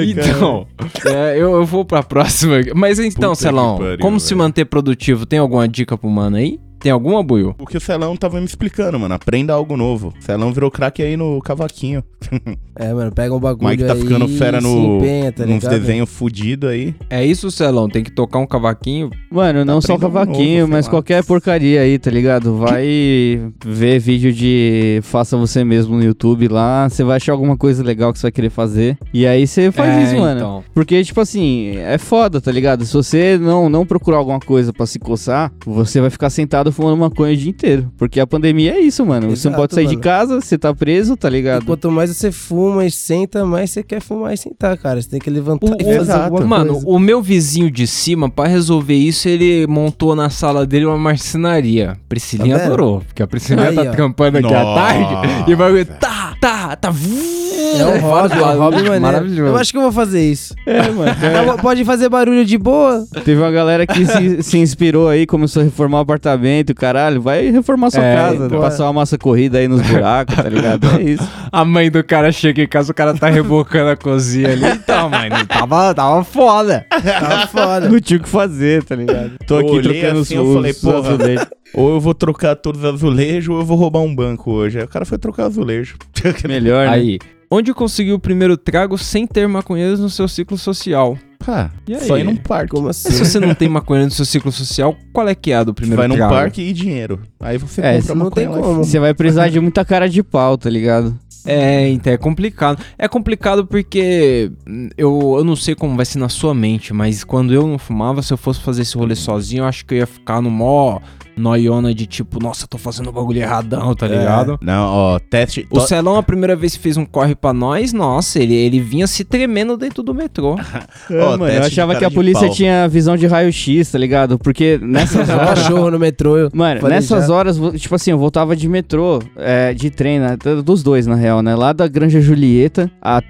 Speaker 1: então, é, eu, eu vou pra próxima. Mas então,
Speaker 2: Puta
Speaker 1: Celão,
Speaker 2: pariu,
Speaker 1: como se
Speaker 2: velho.
Speaker 1: manter produtivo? Tem alguma dica pro mano aí? Tem alguma, Buiu?
Speaker 2: O que o Celão tava me explicando, mano. Aprenda algo novo. O Celão virou craque aí no cavaquinho.
Speaker 4: É, mano, pega um bagulho
Speaker 2: Mike tá
Speaker 4: aí
Speaker 2: ficando fera no,
Speaker 4: empenha, tá
Speaker 2: nos
Speaker 4: ligado?
Speaker 2: desenhos fudidos aí.
Speaker 1: É isso, Celão? Tem que tocar um cavaquinho?
Speaker 3: Mano, não só
Speaker 2: aprendendo
Speaker 3: cavaquinho,
Speaker 2: novo,
Speaker 3: mas
Speaker 2: lá.
Speaker 3: qualquer porcaria aí, tá ligado? Vai ver vídeo de faça você mesmo no YouTube lá, você vai achar alguma coisa legal que você vai querer fazer. E aí você faz
Speaker 1: É,
Speaker 3: isso, mano.
Speaker 1: então.
Speaker 3: Porque, tipo assim, é foda, tá ligado? Se você não, não procurar alguma coisa pra se coçar, você vai ficar sentado fumando maconha o dia inteiro. Porque a pandemia é isso, mano. você não
Speaker 4: Exato,
Speaker 3: pode sair de
Speaker 4: mano.
Speaker 3: casa, você tá preso, tá
Speaker 4: E
Speaker 3: ligado?
Speaker 4: quanto mais você fuma e senta, mais você quer fumar e sentar, cara. Você tem que levantar
Speaker 1: O-
Speaker 4: e fazer
Speaker 2: exato.
Speaker 4: alguma
Speaker 1: Mano,
Speaker 4: coisa.
Speaker 1: o meu vizinho de cima, pra resolver isso, ele montou na sala dele uma marcenaria. Priscilinha
Speaker 4: Tá
Speaker 1: adorou, porque a Priscilinha
Speaker 4: Aí,
Speaker 1: tá
Speaker 4: ó.
Speaker 1: trampando aqui à tarde e o bagulho tá, tá, tá.
Speaker 4: É um hobby, é um hobby maneiro.
Speaker 1: Maravilhoso.
Speaker 4: Eu acho que eu vou fazer isso.
Speaker 3: É, mano.
Speaker 4: Pode fazer barulho de boa.
Speaker 3: Teve uma galera que se, se inspirou aí, começou a reformar o apartamento, caralho. Vai reformar sua
Speaker 1: É,
Speaker 3: casa,
Speaker 4: então.
Speaker 3: passar uma massa corrida aí nos buracos, tá ligado? É isso.
Speaker 1: A mãe do cara chega em casa, o cara tá rebocando a cozinha ali. Então, mãe, não tava, tava foda.
Speaker 4: Tá foda.
Speaker 3: Não tinha o que fazer, tá ligado? Tô aqui
Speaker 2: olhei
Speaker 3: trocando
Speaker 2: assim,
Speaker 3: os,
Speaker 2: eu falei, porra. Ou eu vou trocar todos os azulejos ou eu vou roubar um banco hoje. Aí o cara foi trocar azulejo.
Speaker 3: Melhor, né?
Speaker 1: Aí, onde conseguiu o primeiro trago sem ter maconheiros no seu ciclo social?
Speaker 2: Ah,
Speaker 1: E aí?
Speaker 2: só ir num parque.
Speaker 4: Como
Speaker 1: Se
Speaker 4: assim?
Speaker 1: você não tem maconheiro no seu ciclo social, qual é que é a do primeiro
Speaker 2: Vai num
Speaker 1: trago?
Speaker 2: parque e dinheiro. Aí você
Speaker 3: É,
Speaker 2: compra
Speaker 4: não
Speaker 2: maconha
Speaker 4: tem como.
Speaker 3: Você vai precisar de muita cara de pau, tá ligado?
Speaker 1: É, então é complicado. É complicado porque eu, eu não sei como vai ser na sua mente, mas quando eu não fumava, se eu fosse fazer esse rolê sozinho, eu acho que eu ia ficar no mó noiona de tipo, nossa, tô fazendo o bagulho erradão, tá ligado?
Speaker 2: Não, ó, teste.
Speaker 1: O
Speaker 2: to-
Speaker 1: Celão, a primeira vez que fez um corre pra nós, nossa, ele, ele vinha se tremendo dentro do metrô.
Speaker 3: É,
Speaker 2: Ó,
Speaker 3: mano, eu achava que a polícia
Speaker 2: pau.
Speaker 3: tinha visão de raio-x, tá ligado? Porque nessas
Speaker 4: Um
Speaker 3: horas.
Speaker 4: cachorro no metrô. Eu
Speaker 3: Mano,
Speaker 4: falei
Speaker 3: nessas
Speaker 4: já.
Speaker 3: horas, tipo assim, eu voltava de metrô, é, de trem, né? Dos dois, na real, né? Lá da Granja Julieta até,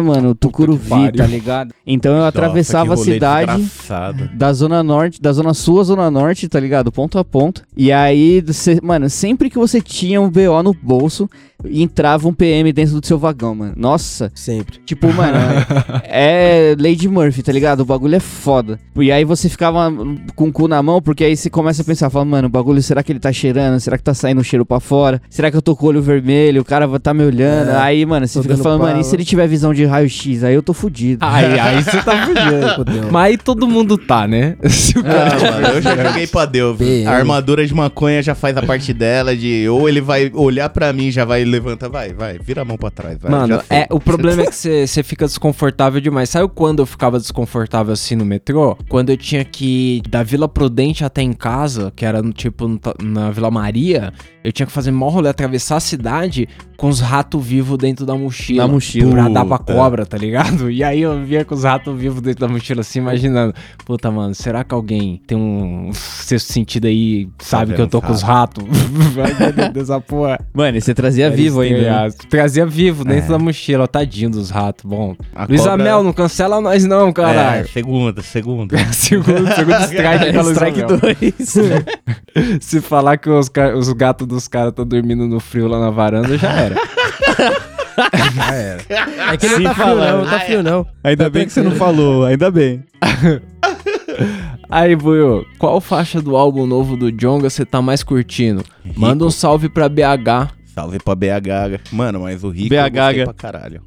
Speaker 3: mano, Tucuruvi, tá ligado? Então eu
Speaker 2: Nossa,
Speaker 3: atravessava a
Speaker 2: que rolê
Speaker 3: cidade
Speaker 2: desgraçado.
Speaker 3: da zona norte, da zona sul à zona norte, tá ligado? Ponto a ponto. E aí, você, mano, sempre que você tinha um BO no bolso, entrava um PM dentro do seu vagão, mano. Nossa,
Speaker 4: Sempre.
Speaker 3: Tipo, mano, é Lady Murphy, tá ligado? O bagulho é foda. E aí você ficava com o cu na mão, porque aí você começa a pensar, fala, mano, o bagulho, será que ele tá cheirando? Será que tá saindo um cheiro pra fora? Será que eu tô com o olho vermelho? O cara vai tá me olhando?
Speaker 4: É,
Speaker 3: aí, mano, você fica falando, mano, e se ele tiver visão de raio-x? Aí eu tô fudido.
Speaker 1: Aí, aí você tá fudido.
Speaker 4: Fudeu.
Speaker 1: Mas aí todo mundo tá, né? Se o cara
Speaker 2: Ah, mano, eu já joguei pra Deus. A armadura de maconha já faz a parte dela de ou ele vai olhar pra mim, já vai levantar, vai, vai, vira a mão pra trás, vai.
Speaker 1: Mano, é, o problema é que você você fica desconfortável demais. Sabe quando eu ficava desconfortável assim no metrô? Quando eu tinha que ir da Vila Prudente até em casa, que era no, tipo no ta- na Vila Maria, eu tinha que fazer mó rolê, atravessar a cidade com os ratos vivos dentro da mochila.
Speaker 3: Na mochila.
Speaker 1: Pra dar
Speaker 2: Puta.
Speaker 1: cobra, tá ligado? E aí eu via com os ratos vivos dentro da mochila assim, imaginando. Puta, mano, será que alguém tem um sexto sentido aí, sabe
Speaker 2: vendo
Speaker 1: que eu tô
Speaker 2: os
Speaker 1: com os ratos? Dessa porra.
Speaker 3: Mano, e você trazia
Speaker 1: Era
Speaker 3: vivo ainda. né?
Speaker 1: estreado. Trazia vivo dentro
Speaker 2: É.
Speaker 1: da mochila, tadinho dos ratos. Bom,
Speaker 2: A
Speaker 1: Luiz
Speaker 2: cobra-
Speaker 1: Amel, não cancela nós não,
Speaker 2: É,
Speaker 1: caralho.
Speaker 2: segunda, segunda.
Speaker 1: segundo, segundo strike pra Luiz
Speaker 3: Strike
Speaker 1: Amel.
Speaker 3: 2.
Speaker 1: Se falar que os, os gatos dos caras estão dormindo no frio lá na varanda, já era.
Speaker 4: Já era. É que não
Speaker 3: Sim,
Speaker 4: tá frio não, tá frio não.
Speaker 3: ainda
Speaker 4: Tá
Speaker 3: bem que você não falou, ainda bem.
Speaker 1: Aí, Buiu, qual faixa do álbum novo do Jonga você tá mais curtindo? Manda um salve pra BH.
Speaker 2: Salve pra BH. Mano, mas o Rico
Speaker 3: BH.
Speaker 2: eu gostei pra caralho.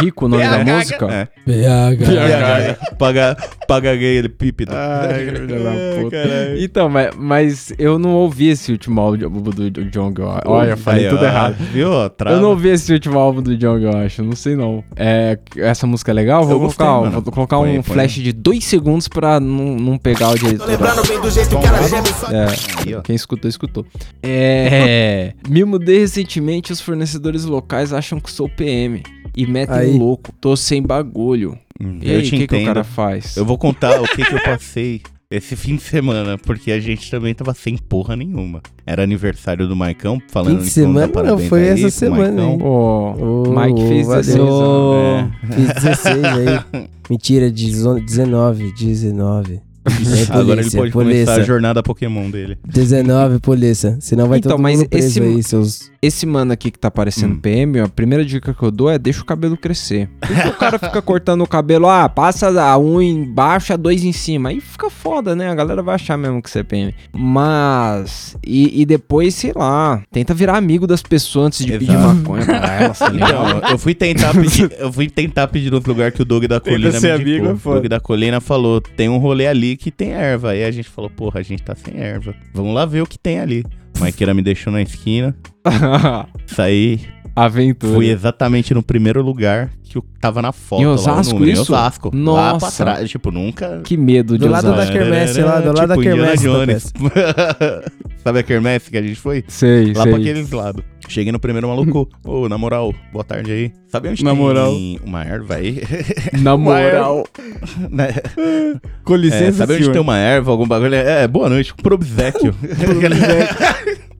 Speaker 1: Rico, o nome da música?
Speaker 2: É.
Speaker 4: PH.
Speaker 2: BH. Paga, paga gay ele pípido.
Speaker 1: Ai, filho da puta.
Speaker 2: caralho.
Speaker 1: Então, mas, mas eu não ouvi esse último álbum do, do Jong. Olha, eu falei
Speaker 2: Aí,
Speaker 1: tudo
Speaker 2: ó,
Speaker 1: errado.
Speaker 2: Viu? Trava.
Speaker 1: Eu não ouvi esse último álbum do Jong, eu acho. Não sei não. É, essa música é legal? Vou
Speaker 2: Eu
Speaker 1: colocar, vou colocar
Speaker 2: Põe,
Speaker 1: um
Speaker 2: põe.
Speaker 1: flash de dois segundos pra não, não pegar o direito.
Speaker 5: Lembrando bem do jeito que ela geme só
Speaker 1: É, quem escutou, escutou. É. Me mudei recentemente, os fornecedores locais acham que sou PM. E metem
Speaker 4: Aí.
Speaker 1: louco. Tô sem bagulho.
Speaker 2: Hum,
Speaker 1: E
Speaker 2: eu
Speaker 1: aí, o
Speaker 2: te
Speaker 1: que, que o
Speaker 2: entendo.
Speaker 1: cara faz?
Speaker 2: Eu vou contar o que, que eu passei esse fim de semana, porque a gente também tava sem porra nenhuma. Era aniversário do Maicão, falando
Speaker 4: Fim de
Speaker 2: em
Speaker 4: semana?
Speaker 2: parabéns
Speaker 4: Não, foi
Speaker 2: aí
Speaker 4: essa semana, hein?
Speaker 1: Ô,
Speaker 4: Ô,
Speaker 1: Mike fez
Speaker 4: valeu.
Speaker 1: 16 anos.
Speaker 2: É.
Speaker 4: Fiz 16 aí. Mentira, 19, 19. É,
Speaker 2: Agora ele
Speaker 4: polícia,
Speaker 2: pode começar a
Speaker 4: polícia.
Speaker 2: jornada Pokémon dele.
Speaker 4: 19, polícia. Senão vai
Speaker 1: Então,
Speaker 4: todo
Speaker 1: mas
Speaker 4: mundo preso
Speaker 1: esse-
Speaker 4: aí, seus...
Speaker 1: Esse mano aqui que tá parecendo
Speaker 2: Hum.
Speaker 1: PM, a primeira dica que eu dou é deixa o cabelo crescer. Porque o cara fica cortando o cabelo, ah, passa a um embaixo, a dois em cima. Aí fica foda, né? A galera vai achar mesmo que você é PM. Mas. E, e depois, sei lá, tenta virar amigo das pessoas antes de pedir
Speaker 2: Exato.
Speaker 1: maconha pra elas?
Speaker 2: Então, eu fui tentar pedir, eu fui tentar pedir nos lugares que o Doug da Colina me
Speaker 3: amigo, é
Speaker 2: o. Doug da Colina falou, tem um rolê ali que tem erva. Aí a gente falou, porra, a gente tá sem erva. Vamos lá ver o que tem ali. Maiqueira me deixou na esquina, saí,
Speaker 1: Aventura.
Speaker 2: Fui exatamente no primeiro lugar que eu tava na foto.
Speaker 1: Em
Speaker 2: lá,
Speaker 1: Osasco,
Speaker 2: número,
Speaker 1: isso?
Speaker 2: Em Osasco. Lá pra
Speaker 1: Nossa.
Speaker 2: trás. Tipo, nunca...
Speaker 1: Que medo de
Speaker 4: Do lado
Speaker 1: usar.
Speaker 4: da quermesse lá, do lado da
Speaker 2: tipo,
Speaker 4: quermesse da
Speaker 2: Jones. Sabe a quermesse que a gente foi?
Speaker 1: Sei,
Speaker 2: Lá
Speaker 1: sei.
Speaker 2: pra aqueles lados. Cheguei no primeiro maluco. Ô, na moral, boa tarde aí. Sabe onde
Speaker 3: Na
Speaker 2: tem
Speaker 3: moral.
Speaker 2: uma erva aí?
Speaker 1: Na moral.
Speaker 2: Né?
Speaker 3: Com
Speaker 2: É,
Speaker 3: licença,
Speaker 2: sabe onde
Speaker 3: senhor.
Speaker 2: tem uma erva, algum bagulho? É, boa noite, pro obsequio.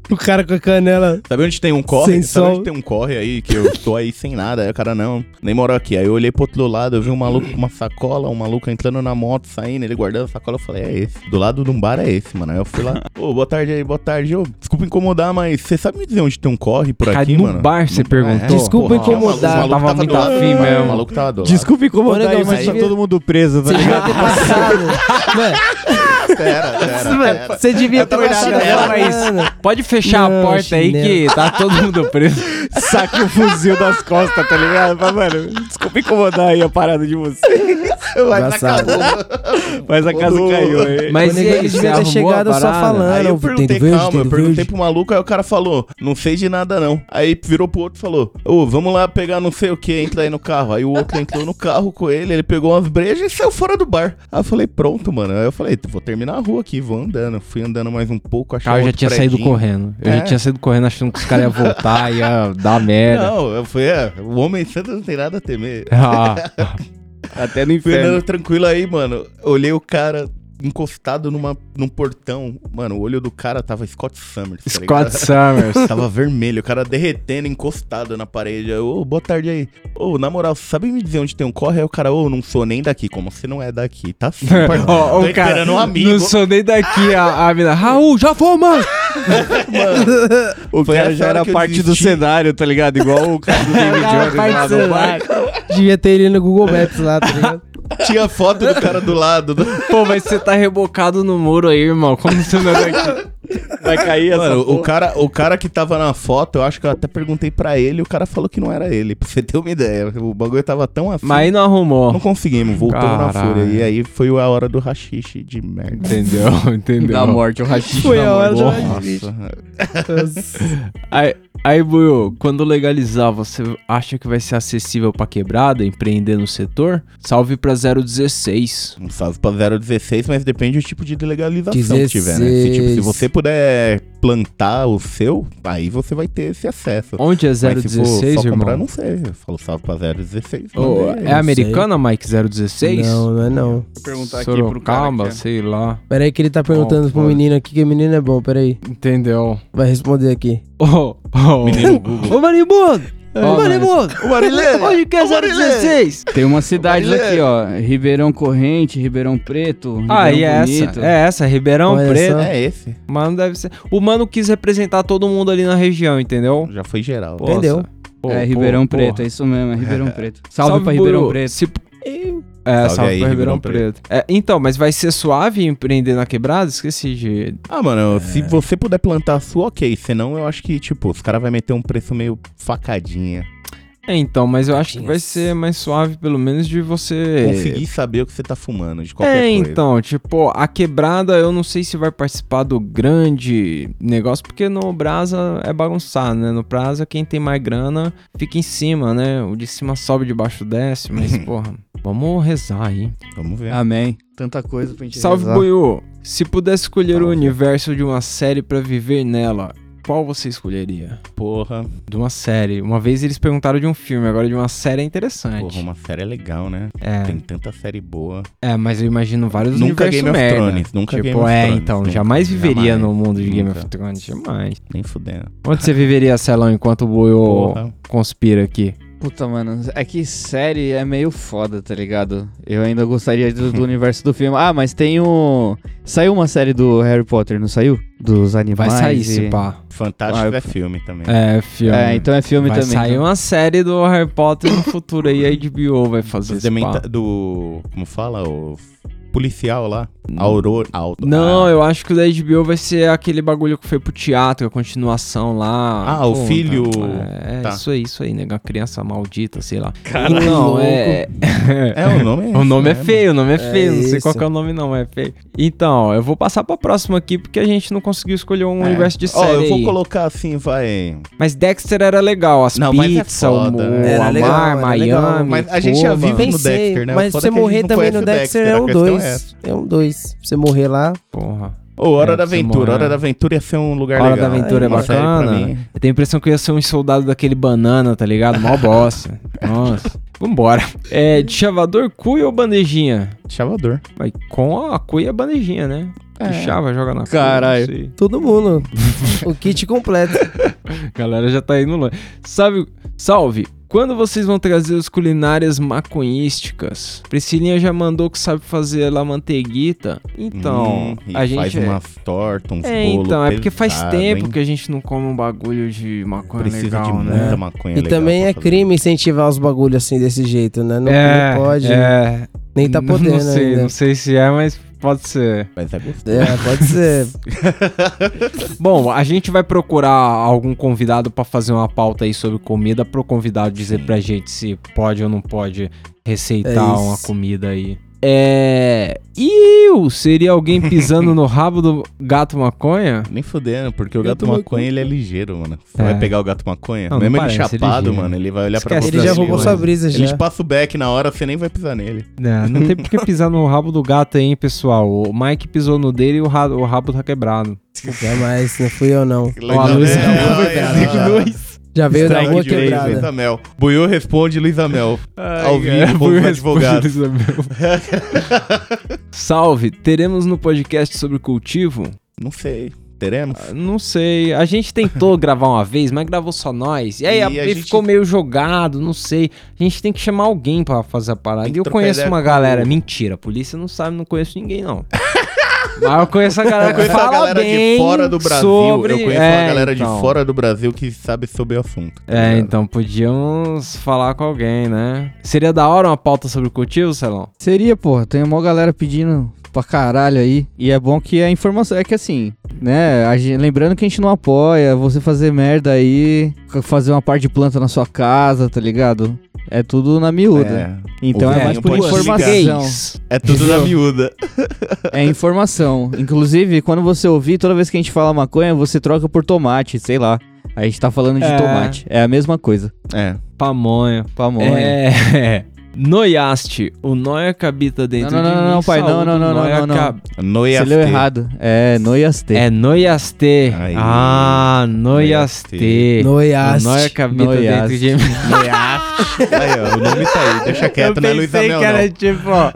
Speaker 4: O cara com a canela.
Speaker 2: Sabe onde tem um corre?
Speaker 4: Sem
Speaker 2: Sabe
Speaker 4: sol.
Speaker 2: onde tem um corre aí que eu tô aí sem nada? Aí o cara, não, nem moro aqui. Aí eu olhei pro outro lado, eu vi um maluco com uma sacola, um maluco entrando na moto, saindo, ele guardando a sacola. Eu falei, é esse. Do lado de um bar é esse, mano. Aí eu fui lá, ô, boa tarde aí, boa tarde. Ô, desculpa incomodar, mas você sabe me dizer onde tem um corre por
Speaker 1: Cara,
Speaker 2: aqui,
Speaker 1: no
Speaker 2: mano?
Speaker 1: bar você
Speaker 2: No-
Speaker 1: perguntou?
Speaker 4: Desculpa
Speaker 2: porra,
Speaker 4: incomodar.
Speaker 2: o maluco
Speaker 1: Tava
Speaker 2: do
Speaker 1: muito
Speaker 2: lado.
Speaker 1: afim
Speaker 2: É,
Speaker 1: mesmo.
Speaker 2: O maluco tava do lado.
Speaker 3: Desculpa incomodar
Speaker 4: Ô, negão,
Speaker 3: aí, mas
Speaker 4: você
Speaker 3: tá
Speaker 4: devia-
Speaker 3: todo mundo preso, tá
Speaker 4: Você devia
Speaker 3: ligado?
Speaker 4: ter passado. Mano,
Speaker 2: Pera, pera, pera.
Speaker 4: você devia
Speaker 2: Eu
Speaker 4: ter
Speaker 2: chinelo,
Speaker 4: Mano,
Speaker 1: Pode fechar
Speaker 4: Não,
Speaker 1: a porta aí que tá todo mundo preso.
Speaker 3: Saque o fuzil das costas, tá ligado? Mas, mano, desculpa incomodar aí a parada de você.
Speaker 2: Vai
Speaker 4: Embaçado.
Speaker 3: Mas a casa caiu aí.
Speaker 1: Mas
Speaker 4: ele devia ter chegado só falando.
Speaker 2: Aí eu perguntei,
Speaker 4: verde,
Speaker 2: calma, eu perguntei
Speaker 4: verde.
Speaker 2: pro maluco, aí o cara falou, não sei de nada não. Aí virou pro outro e falou, ô, vamos lá pegar não sei o que, entra aí no carro. Aí o outro entrou no carro com ele, ele pegou umas brejas e saiu fora do bar. Aí eu falei, pronto, mano. Aí eu falei, vou terminar a rua aqui, vou andando. Fui andando mais um pouco, achei
Speaker 1: Cara, eu já tinha saído correndo. Eu
Speaker 2: É.
Speaker 1: já tinha saído correndo achando que os caras iam voltar, ia dar merda.
Speaker 2: Não, eu fui, é, o homem santo não tem nada a temer.
Speaker 1: Ah,
Speaker 3: Até no
Speaker 2: Fui
Speaker 3: inferno.
Speaker 2: andando tranquilo aí, mano. Olhei o cara encostado numa, num portão. Mano, o olho do cara tava Scott Summers. tá?
Speaker 1: Scott Summers.
Speaker 2: Tava vermelho, o cara derretendo, encostado na parede. Ô, boa tarde aí. Ô, na moral, sabe me dizer onde tem um corre? Aí o cara, ô, não sou nem daqui. Como você não é daqui? Tá sim, parceiro.
Speaker 1: Ó,
Speaker 2: Tô
Speaker 1: o cara,
Speaker 2: esperando um amigo.
Speaker 1: não sou nem daqui, a, a mina. Raul, já foi, mano!
Speaker 3: O
Speaker 2: Foi
Speaker 3: cara já era parte do cenário, tá ligado? Igual o cara do David
Speaker 4: parte
Speaker 3: lá
Speaker 4: do
Speaker 3: no.
Speaker 4: Devia ter ele no Google Maps lá, tá ligado?
Speaker 2: Tinha foto do cara do lado. do-
Speaker 1: Pô, mas você tá rebocado no muro aí, irmão. Como você não é daqui?
Speaker 3: Vai cair essa
Speaker 2: Mano, o cara, o cara que tava na foto, eu acho que eu até perguntei pra ele, o cara falou que não era ele. Pra você ter uma ideia. O bagulho tava tão assim.
Speaker 1: Mas aí não arrumou.
Speaker 2: Não conseguimos, voltamos na
Speaker 1: Caralho.
Speaker 2: fúria. E aí foi a hora do rachixe de merda.
Speaker 1: Entendeu? Entendeu?
Speaker 3: Da morte, o rachixe
Speaker 4: Foi
Speaker 3: da
Speaker 4: a hora
Speaker 3: morte.
Speaker 4: do
Speaker 2: Nossa.
Speaker 1: Aí, aí Buiu, quando legalizar, você acha que vai ser acessível pra quebrada, empreender no setor? Salve pra 016.
Speaker 2: Um salve pra 016, mas depende do tipo de legalização que tiver, né? Se,
Speaker 4: 16.
Speaker 2: tipo, se você puder plantar o seu, aí você vai ter esse acesso.
Speaker 1: Onde é
Speaker 2: Mas se for
Speaker 1: 016,
Speaker 2: só
Speaker 1: irmão?
Speaker 2: comprar, não sei. Eu falo salve pra 016.
Speaker 1: Ô,
Speaker 2: mandei aí.
Speaker 1: é americana, Mike 016?
Speaker 4: Não, não é não.
Speaker 3: Vou perguntar aqui pro cara.
Speaker 1: Sorocaba,
Speaker 3: que é.
Speaker 1: sei lá.
Speaker 4: Pera aí que ele tá perguntando
Speaker 1: Oh,
Speaker 4: pro menino aqui que menino é bom, pera aí.
Speaker 1: Entendeu?
Speaker 4: Vai responder aqui.
Speaker 1: Ô, ô.
Speaker 2: Menino Google.
Speaker 1: Ô, Maribundo!
Speaker 4: É,
Speaker 1: Ô, Maribundo!
Speaker 2: O Marilene!
Speaker 1: Onde que é 016?
Speaker 3: Tem umas cidades
Speaker 2: Marilene.
Speaker 3: aqui, ó. Ribeirão Corrente, Ribeirão Preto, Ribeirão
Speaker 1: Ah, e é
Speaker 3: Bonito.
Speaker 1: essa? É essa, Ribeirão
Speaker 4: Olha
Speaker 1: Preto.
Speaker 4: só.
Speaker 2: É esse.
Speaker 1: Mano, deve ser. O mano quis representar todo mundo ali na região, entendeu?
Speaker 2: Já foi geral.
Speaker 4: Entendeu?
Speaker 1: Pô,
Speaker 3: é,
Speaker 1: pô,
Speaker 3: Ribeirão
Speaker 1: porra.
Speaker 3: Preto, é isso mesmo, é Ribeirão Preto. Salve, pra Ribeirão. Preto.
Speaker 1: Se- É,
Speaker 2: Salve
Speaker 1: salve,
Speaker 2: aí,
Speaker 1: Ribeirão
Speaker 2: Ribeirão
Speaker 1: Preto. É, então, mas vai ser suave empreender na quebrada? Esqueci de.
Speaker 2: Ah, mano, se você puder plantar a sua, ok. Senão, eu acho que, tipo, os caras vão meter um preço meio facadinha.
Speaker 1: É, então, mas eu acho que vai ser mais suave, pelo menos, de você.
Speaker 2: Conseguir saber o que você tá fumando, de qualquer
Speaker 1: É,
Speaker 2: coisa.
Speaker 1: então, tipo, a quebrada eu não sei se vai participar do grande negócio, porque no Brasa é bagunçado, né? No Brasa, quem tem mais grana fica em cima, né? O de cima sobe, de baixo desce, mas, porra, vamos rezar aí.
Speaker 2: Vamos ver.
Speaker 3: Amém. Tanta coisa pra gente
Speaker 1: Salve,
Speaker 3: rezar.
Speaker 1: Buiu! Se pudesse escolher o universo de uma série pra viver nela, qual você escolheria?
Speaker 2: Porra,
Speaker 1: De uma série. Uma vez eles perguntaram de um filme, agora de uma série é interessante.
Speaker 2: porra, uma série é legal, né?
Speaker 1: É,
Speaker 2: Tem tanta série boa.
Speaker 1: é, mas eu imagino vários
Speaker 2: Nunca Game of
Speaker 1: merda.
Speaker 2: Thrones, nunca
Speaker 1: tipo,
Speaker 2: Game of
Speaker 1: é,
Speaker 2: Thrones,
Speaker 1: então,
Speaker 2: nunca,
Speaker 1: jamais viveria
Speaker 2: jamais,
Speaker 1: no mundo de Game
Speaker 2: nunca.
Speaker 1: of Thrones, jamais.
Speaker 2: Nem fudendo.
Speaker 1: Onde você viveria, Celão, enquanto o
Speaker 2: Porra.
Speaker 1: conspira aqui?
Speaker 3: Puta, mano, é que série é meio foda, tá ligado? Eu ainda gostaria do, do universo do filme. Ah, mas tem o. Saiu uma série do Harry Potter, não saiu? Dos
Speaker 1: Vai
Speaker 3: animais.
Speaker 1: sair,
Speaker 3: e...
Speaker 1: se pá.
Speaker 2: Fantástico
Speaker 3: Ah, eu-
Speaker 2: é filme também.
Speaker 1: É, filme.
Speaker 3: É, então é filme
Speaker 1: vai
Speaker 3: também.
Speaker 1: sair
Speaker 3: então.
Speaker 1: uma série do Harry Potter no futuro aí, a HBO vai fazer pá.
Speaker 2: do. Como fala? O policial lá. Hum. Aurora. Auto,
Speaker 1: não, ah. eu acho que o da HBO vai ser aquele bagulho que foi pro teatro, a continuação lá.
Speaker 2: Ah, Pô, o filho. Tá.
Speaker 1: É,
Speaker 2: tá.
Speaker 1: isso aí, isso aí, nega. Né? criança maldita, sei lá.
Speaker 3: Caralho.
Speaker 1: Não, é.
Speaker 2: é, o nome é.
Speaker 1: O nome é
Speaker 2: né,
Speaker 1: feio, o nome é, é feio. É não sei
Speaker 4: isso.
Speaker 1: qual é o nome, não, é feio. Então, eu vou passar pra próxima aqui, porque a gente não conseguiu escolher um
Speaker 2: é.
Speaker 1: universo de
Speaker 2: série. Ó,
Speaker 1: oh,
Speaker 2: eu vou
Speaker 1: aí.
Speaker 2: colocar assim, vai.
Speaker 1: Mas Dexter era legal, as
Speaker 2: não, é
Speaker 1: pizzas,
Speaker 2: é
Speaker 1: o, o
Speaker 4: né?
Speaker 1: Amar,
Speaker 4: Miami. Legal.
Speaker 2: Mas a gente já vive no Dexter, né?
Speaker 4: Mas você morrer também no Dexter é o
Speaker 2: 2. É
Speaker 4: um dois. Você morrer lá.
Speaker 1: Porra.
Speaker 2: Ou oh, Hora
Speaker 1: é,
Speaker 2: da Aventura. Hora da Aventura ia ser um lugar
Speaker 1: Hora
Speaker 2: legal.
Speaker 1: Hora da Aventura é,
Speaker 2: é
Speaker 1: bacana. Eu tenho a impressão que eu ia ser um soldado daquele banana, tá ligado? Mó bosta. Nossa. Vambora. É, de chavador, cuia ou bandejinha?
Speaker 2: Chavador.
Speaker 1: Mas com a cuia e a bandejinha, né?
Speaker 2: É.
Speaker 1: Chava joga na
Speaker 3: Caralho.
Speaker 1: Cuia,
Speaker 4: Todo mundo. o kit completo.
Speaker 1: Galera já tá indo longe. Salve, salve. Quando vocês vão trazer as culinárias maconhísticas? Priscilinha já mandou que sabe fazer lá manteiguita. Então,
Speaker 2: Hum, e
Speaker 1: a gente.
Speaker 2: faz umas tortas, uns
Speaker 1: É,
Speaker 2: bolos
Speaker 1: então, é porque faz
Speaker 2: pesado,
Speaker 1: tempo
Speaker 2: hein?
Speaker 1: que a gente não come um bagulho de maconha
Speaker 2: Precisa
Speaker 1: legal,
Speaker 2: de
Speaker 1: né?
Speaker 2: muita maconha
Speaker 4: E
Speaker 2: legal
Speaker 4: também é crime incentivar os bagulhos assim desse jeito, né? Não,
Speaker 1: é,
Speaker 4: não pode.
Speaker 1: É,
Speaker 4: Nem tá
Speaker 1: Não-
Speaker 4: podendo
Speaker 1: Não sei,
Speaker 4: ainda.
Speaker 1: não sei se é, mas pode ser.
Speaker 2: Mas é gostoso.
Speaker 4: É, pode ser.
Speaker 1: Bom, a gente vai procurar algum convidado pra fazer uma pauta aí sobre comida pro convidado dizer
Speaker 2: Sim.
Speaker 1: pra gente se pode ou não pode receitar
Speaker 4: É
Speaker 1: uma comida aí. É. Iu! Seria alguém pisando no rabo do gato maconha?
Speaker 2: Nem fudendo, porque o
Speaker 4: Gato
Speaker 2: gato,
Speaker 4: maconha.
Speaker 2: ele é ligeiro, mano. Você
Speaker 1: É.
Speaker 2: vai pegar o gato maconha,
Speaker 1: Não,
Speaker 2: mesmo
Speaker 1: não
Speaker 2: ele
Speaker 1: parece
Speaker 2: chapado, mano, ele vai olhar pra
Speaker 1: Esquece
Speaker 2: você.
Speaker 4: Ele já
Speaker 1: Sim,
Speaker 4: roubou sua brisa
Speaker 2: Ele
Speaker 4: já.
Speaker 2: te passa o back na hora, você nem vai pisar nele.
Speaker 1: É, não tem por que pisar no rabo do gato aí, hein, pessoal. O Mike pisou no dele e o rabo, o rabo tá quebrado.
Speaker 4: Jamais, não fui eu não.
Speaker 1: Ó, a Luísa
Speaker 2: Ai,
Speaker 1: Mel
Speaker 2: ai,
Speaker 1: foi
Speaker 2: ai.
Speaker 4: Já veio da
Speaker 2: Strike
Speaker 4: rua
Speaker 2: de vez,
Speaker 4: quebrada.
Speaker 2: Luísa Mel. Buiu responde Luísa Mel. Ao vivo,
Speaker 1: respondido, Isabel. Salve, teremos no podcast sobre cultivo?
Speaker 2: Não sei. Teremos?
Speaker 1: Ah, Não sei. A gente tentou gravar uma vez, mas gravou só nós. E aí
Speaker 2: E
Speaker 1: a-
Speaker 2: a gente-
Speaker 1: ficou meio jogado, não sei. A gente tem que chamar alguém pra fazer a parada. E eu conheço uma galera. Mentira, a polícia não sabe, não conheço ninguém, não. mas eu conheço a galera
Speaker 2: Eu
Speaker 1: que fala
Speaker 2: galera
Speaker 1: bem
Speaker 2: de fora do Brasil.
Speaker 1: sobre...
Speaker 2: Eu conheço
Speaker 1: É,
Speaker 2: uma galera
Speaker 1: então.
Speaker 2: de fora do Brasil que sabe sobre o assunto. tá
Speaker 1: É,
Speaker 2: ligado?
Speaker 1: então podíamos falar com alguém, né? Seria da hora uma pauta sobre cultivo, Celão?
Speaker 3: Seria, porra. Tem uma galera pedindo pra caralho aí. E é bom que a informação. É que assim, né? a gen- lembrando que a gente não apoia você fazer merda aí, fazer uma parte de planta na sua casa, tá ligado? É tudo na miúda.
Speaker 2: É,
Speaker 3: Então
Speaker 2: O
Speaker 3: é mais por informação.
Speaker 2: É tudo na miúda.
Speaker 3: É informação. Inclusive, quando você ouvir, toda vez que a gente fala maconha, você troca por tomate, sei lá. A gente tá falando de
Speaker 1: É.
Speaker 3: tomate. É a mesma coisa.
Speaker 2: É.
Speaker 1: Pamonha.
Speaker 3: Pamonha.
Speaker 1: É. Noiaste, o Noia que habita dentro
Speaker 3: Não, não,
Speaker 1: de
Speaker 3: não,
Speaker 1: mim.
Speaker 3: não, pai, não,
Speaker 1: saúde,
Speaker 3: não, não, não,
Speaker 1: Noia
Speaker 3: não, não.
Speaker 1: que hab-
Speaker 3: Você
Speaker 2: Noiaste.
Speaker 3: leu errado. É noiaste.
Speaker 1: É Noiaste.
Speaker 2: Aí.
Speaker 1: Ah, Noiaste. O
Speaker 4: Noiaste.
Speaker 1: Noia que habita
Speaker 3: Noiaste.
Speaker 1: dentro de mim.
Speaker 2: Aí, ó, o nome tá aí. Deixa quieto, não é Luísa Mel, não.
Speaker 1: tipo, ó,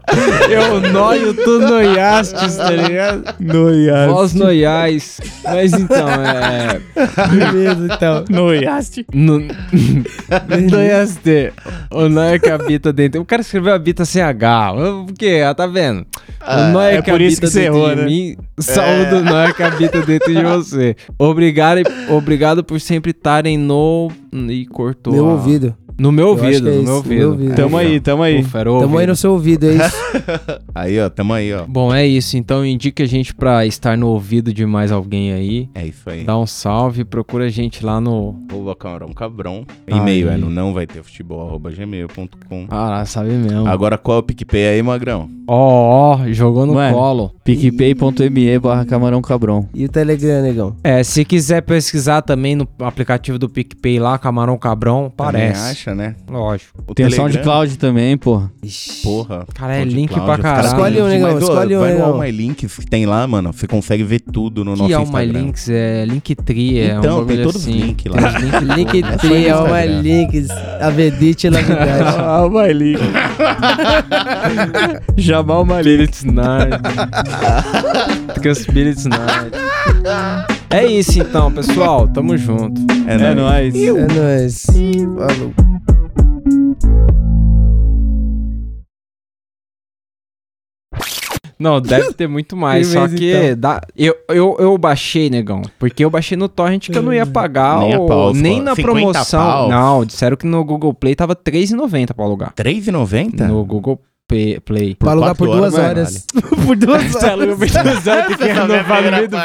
Speaker 1: eu noio, tu noiastes, tá ligado?
Speaker 3: Noiaste.
Speaker 1: Vós noiais. Mas então, é...
Speaker 4: Beleza, então.
Speaker 3: Noiaste.
Speaker 1: No... Noiaste. O Noia que habita dentro... O cara escreveu habita sem H. O quê? Ah, tá vendo?
Speaker 2: Ah,
Speaker 1: o
Speaker 3: é
Speaker 1: que
Speaker 3: por isso
Speaker 1: habita
Speaker 3: que você
Speaker 1: dentro
Speaker 3: errou,
Speaker 1: de
Speaker 3: né?
Speaker 1: mim, saúde o Noia que habita dentro de você. Obrigado, obrigado por sempre estarem no... E cortou
Speaker 4: Meu
Speaker 1: a-
Speaker 4: ouvido.
Speaker 1: No meu ouvido,
Speaker 4: é
Speaker 1: no meu ouvido.
Speaker 4: meu ouvido.
Speaker 3: Tamo aí, tamo aí.
Speaker 1: Ufa,
Speaker 4: Tamo aí
Speaker 1: ouvido.
Speaker 4: no seu ouvido, é isso?
Speaker 2: Aí, ó, tamo aí, ó.
Speaker 1: Bom, é isso. Então indique a gente pra estar no ouvido de mais alguém aí.
Speaker 2: É isso aí.
Speaker 1: Dá um salve, procura a gente lá no...
Speaker 2: Camarão Cabrão.
Speaker 1: Aí.
Speaker 2: E-mail é no não vai ter futebol, arroba gmail.com.
Speaker 1: Ah, sabe mesmo.
Speaker 2: Agora qual é o PicPay aí, Magrão?
Speaker 1: Ó, ó, jogou no
Speaker 3: Ué.
Speaker 1: colo.
Speaker 3: PicPay.me barra camarão cabrão.
Speaker 4: E o Telegram, negão?
Speaker 1: É, se quiser pesquisar também no aplicativo do PicPay lá, Camarão Cabrão,
Speaker 2: Também
Speaker 1: parece.
Speaker 2: Acha, né?
Speaker 1: Lógico.
Speaker 2: O
Speaker 3: Tem o
Speaker 2: Telegram,
Speaker 3: SoundCloud também, porra.
Speaker 4: Ixi.
Speaker 2: Porra.
Speaker 1: Cara, é link pra
Speaker 2: os caras
Speaker 1: caralho.
Speaker 4: Escolhe um,
Speaker 2: link,
Speaker 4: negão,
Speaker 2: mas, ó,
Speaker 4: escolhe um,
Speaker 2: Vai no
Speaker 4: negão.
Speaker 2: All My Links que tem lá, mano. Você consegue ver tudo no
Speaker 1: que
Speaker 2: nosso
Speaker 1: é o
Speaker 2: Instagram.
Speaker 1: MyLinks? É Linktree, é um
Speaker 2: Então,
Speaker 1: bagulho
Speaker 2: tem todos os
Speaker 1: assim.
Speaker 2: links lá.
Speaker 1: Tem os link-
Speaker 4: Link
Speaker 2: É só ir
Speaker 4: 3,
Speaker 2: no
Speaker 4: ó, my
Speaker 2: Instagram.
Speaker 4: links, a Vedite e novidade.
Speaker 3: Ah, o Maili. Jamal Maili.
Speaker 1: Spirits Night. Spirits Night. É isso então, pessoal. Tamo junto.
Speaker 2: É,
Speaker 3: É
Speaker 2: nóis.
Speaker 3: nóis.
Speaker 4: É nóis. Falou.
Speaker 1: Não, deve ter muito mais. só que
Speaker 4: então.
Speaker 1: dá, eu, eu, eu baixei, negão. Porque eu baixei no torrent que eu não ia pagar.
Speaker 2: Nem pau,
Speaker 1: nem na
Speaker 2: 50
Speaker 1: promoção.
Speaker 2: pau.
Speaker 1: Não, disseram que no Google Play tava R$3,90 pra alugar.
Speaker 2: R$3,90?
Speaker 1: No Google Play. play.
Speaker 4: Pra alugar por duas
Speaker 2: horas,
Speaker 4: por duas horas.
Speaker 1: tem que renovar no meio do.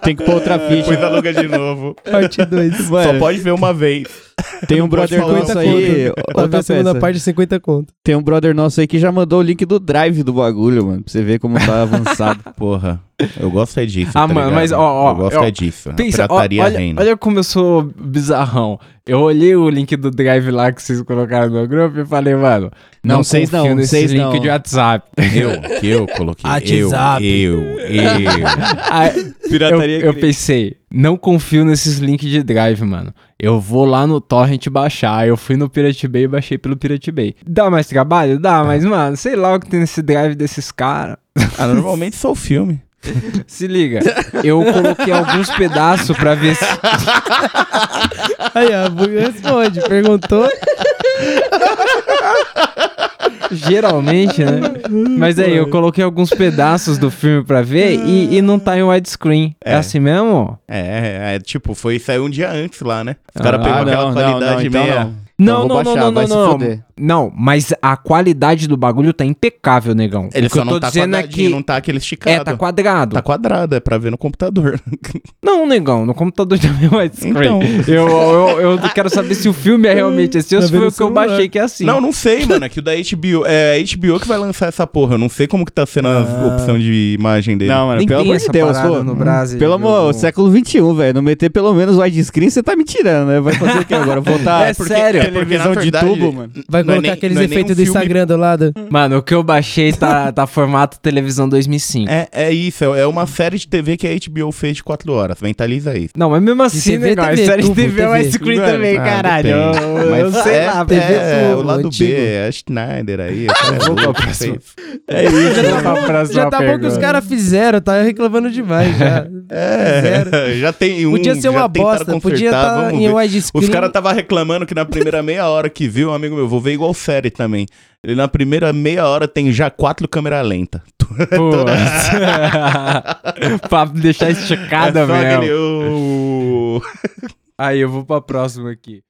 Speaker 3: Tem que pôr outra ficha.
Speaker 2: Depois aluga de novo.
Speaker 4: Parte 2.
Speaker 2: Só pode ver uma vez.
Speaker 3: Tem um brother nosso aí. Outra
Speaker 4: a segunda parte, 50 conto.
Speaker 3: Tem um brother nosso aí que já mandou o link do drive do bagulho, mano. Pra você ver como tá avançado.
Speaker 2: Porra, eu gosto é disso.
Speaker 1: Ah,
Speaker 2: tá
Speaker 1: mano,
Speaker 2: ligado?
Speaker 1: mas, ó, ó,
Speaker 2: Eu gosto
Speaker 1: ó,
Speaker 2: é disso.
Speaker 1: Pensa, ó,
Speaker 2: pirataria
Speaker 1: olha,
Speaker 2: reina.
Speaker 1: olha como eu sou bizarrão. Eu olhei o link do Drive lá que vocês colocaram no grupo e falei, mano, não,
Speaker 3: Não, vocês não,
Speaker 1: nesse link
Speaker 3: não.
Speaker 1: de WhatsApp.
Speaker 2: Eu, que eu coloquei.
Speaker 4: WhatsApp.
Speaker 2: Eu, eu, eu.
Speaker 1: Aí,
Speaker 3: Pirataria
Speaker 1: eu, eu pensei, não confio nesses links de Drive, mano. Eu vou lá no Torrent baixar. Eu fui no Pirate Bay e baixei pelo Pirate Bay. Dá mais trabalho? Dá, mas, mano, sei lá o que tem nesse Drive desses caras.
Speaker 2: Ah, normalmente só o filme.
Speaker 1: Se liga, eu coloquei alguns pedaços pra ver se.
Speaker 4: Aí, ó, Bug responde. Perguntou.
Speaker 1: Geralmente, né? Mas aí, eu coloquei alguns pedaços do filme pra ver e, e não tá em widescreen. É.
Speaker 2: É.
Speaker 1: assim mesmo?
Speaker 2: É, é, tipo, foi sair um dia antes lá, né? Os caras pegou
Speaker 3: Ah,
Speaker 2: aquela
Speaker 3: não, não,
Speaker 2: qualidade
Speaker 3: não, então
Speaker 2: meia.
Speaker 3: Não.
Speaker 1: Não,
Speaker 3: Então
Speaker 1: não, não,
Speaker 3: baixar,
Speaker 1: não,
Speaker 3: vai
Speaker 1: não,
Speaker 3: se
Speaker 1: não.
Speaker 3: fuder.
Speaker 1: Não, mas a qualidade do bagulho tá impecável, negão.
Speaker 2: Ele
Speaker 1: o que
Speaker 2: só
Speaker 1: eu tô
Speaker 2: não tá
Speaker 1: dizendo é que.
Speaker 2: não tá aquele esticado.
Speaker 1: É, tá quadrado.
Speaker 2: Tá quadrado, é pra ver no computador.
Speaker 1: Não, negão, no computador também é widescreen.
Speaker 2: Então.
Speaker 1: Eu, eu, eu quero saber se o filme é realmente assim ou
Speaker 4: Tá
Speaker 1: se foi o que eu baixei que é assim.
Speaker 2: Não, não sei, mano. É que o da HBO. É a HBO que vai lançar essa porra. Eu não sei como que tá sendo a
Speaker 4: Ah.
Speaker 2: opção de imagem dele.
Speaker 3: Não, mano,
Speaker 1: Nem
Speaker 3: pelo amor de Deus, pô.
Speaker 1: no Brasil.
Speaker 3: Pelo amor,
Speaker 1: Eu-
Speaker 3: século XXI, velho. Não meter pelo menos widescreen, você tá me tirando, né? Vai fazer o que agora? Voltar
Speaker 1: É sério.
Speaker 2: é porque, na
Speaker 3: televisão de tubo, mano.
Speaker 4: Vai
Speaker 2: é
Speaker 4: colocar
Speaker 2: nem-
Speaker 4: aqueles
Speaker 2: é
Speaker 4: efeitos
Speaker 2: um
Speaker 4: do Instagram do lado.
Speaker 1: Mano, o que eu baixei tá, tá formato televisão 2005.
Speaker 2: É, é isso, é uma série de TV que a HBO fez de 4 horas. Mentaliza isso.
Speaker 1: Não, mas mesmo assim,
Speaker 4: TV,
Speaker 1: negão,
Speaker 4: TV,
Speaker 1: a série de TV é widescreen
Speaker 3: Mano,
Speaker 1: também,
Speaker 2: Ah,
Speaker 1: caralho. Eu, sei
Speaker 2: é,
Speaker 1: lá,
Speaker 4: TV
Speaker 2: é,
Speaker 4: tubo,
Speaker 2: o lado
Speaker 4: antigo.
Speaker 2: B, é a Schneider aí. é
Speaker 1: Vou
Speaker 2: louco,
Speaker 1: pra próxima.
Speaker 2: fez.
Speaker 1: É isso, já tá, pra
Speaker 4: Já tá bom que os caras fizeram, tá reclamando demais já.
Speaker 2: É, já tem um.
Speaker 4: Podia ser uma bosta, podia estar
Speaker 2: vamos
Speaker 4: em widescreen.
Speaker 2: Os caras tava reclamando que na primeira meia hora que viu, um amigo meu, vou ver igual série também. Ele na primeira meia hora tem já quatro câmeras lentas.
Speaker 1: pra deixar esticada
Speaker 2: é
Speaker 1: mesmo.
Speaker 2: aquele, "Oh".
Speaker 1: Aí, eu vou pra próxima aqui.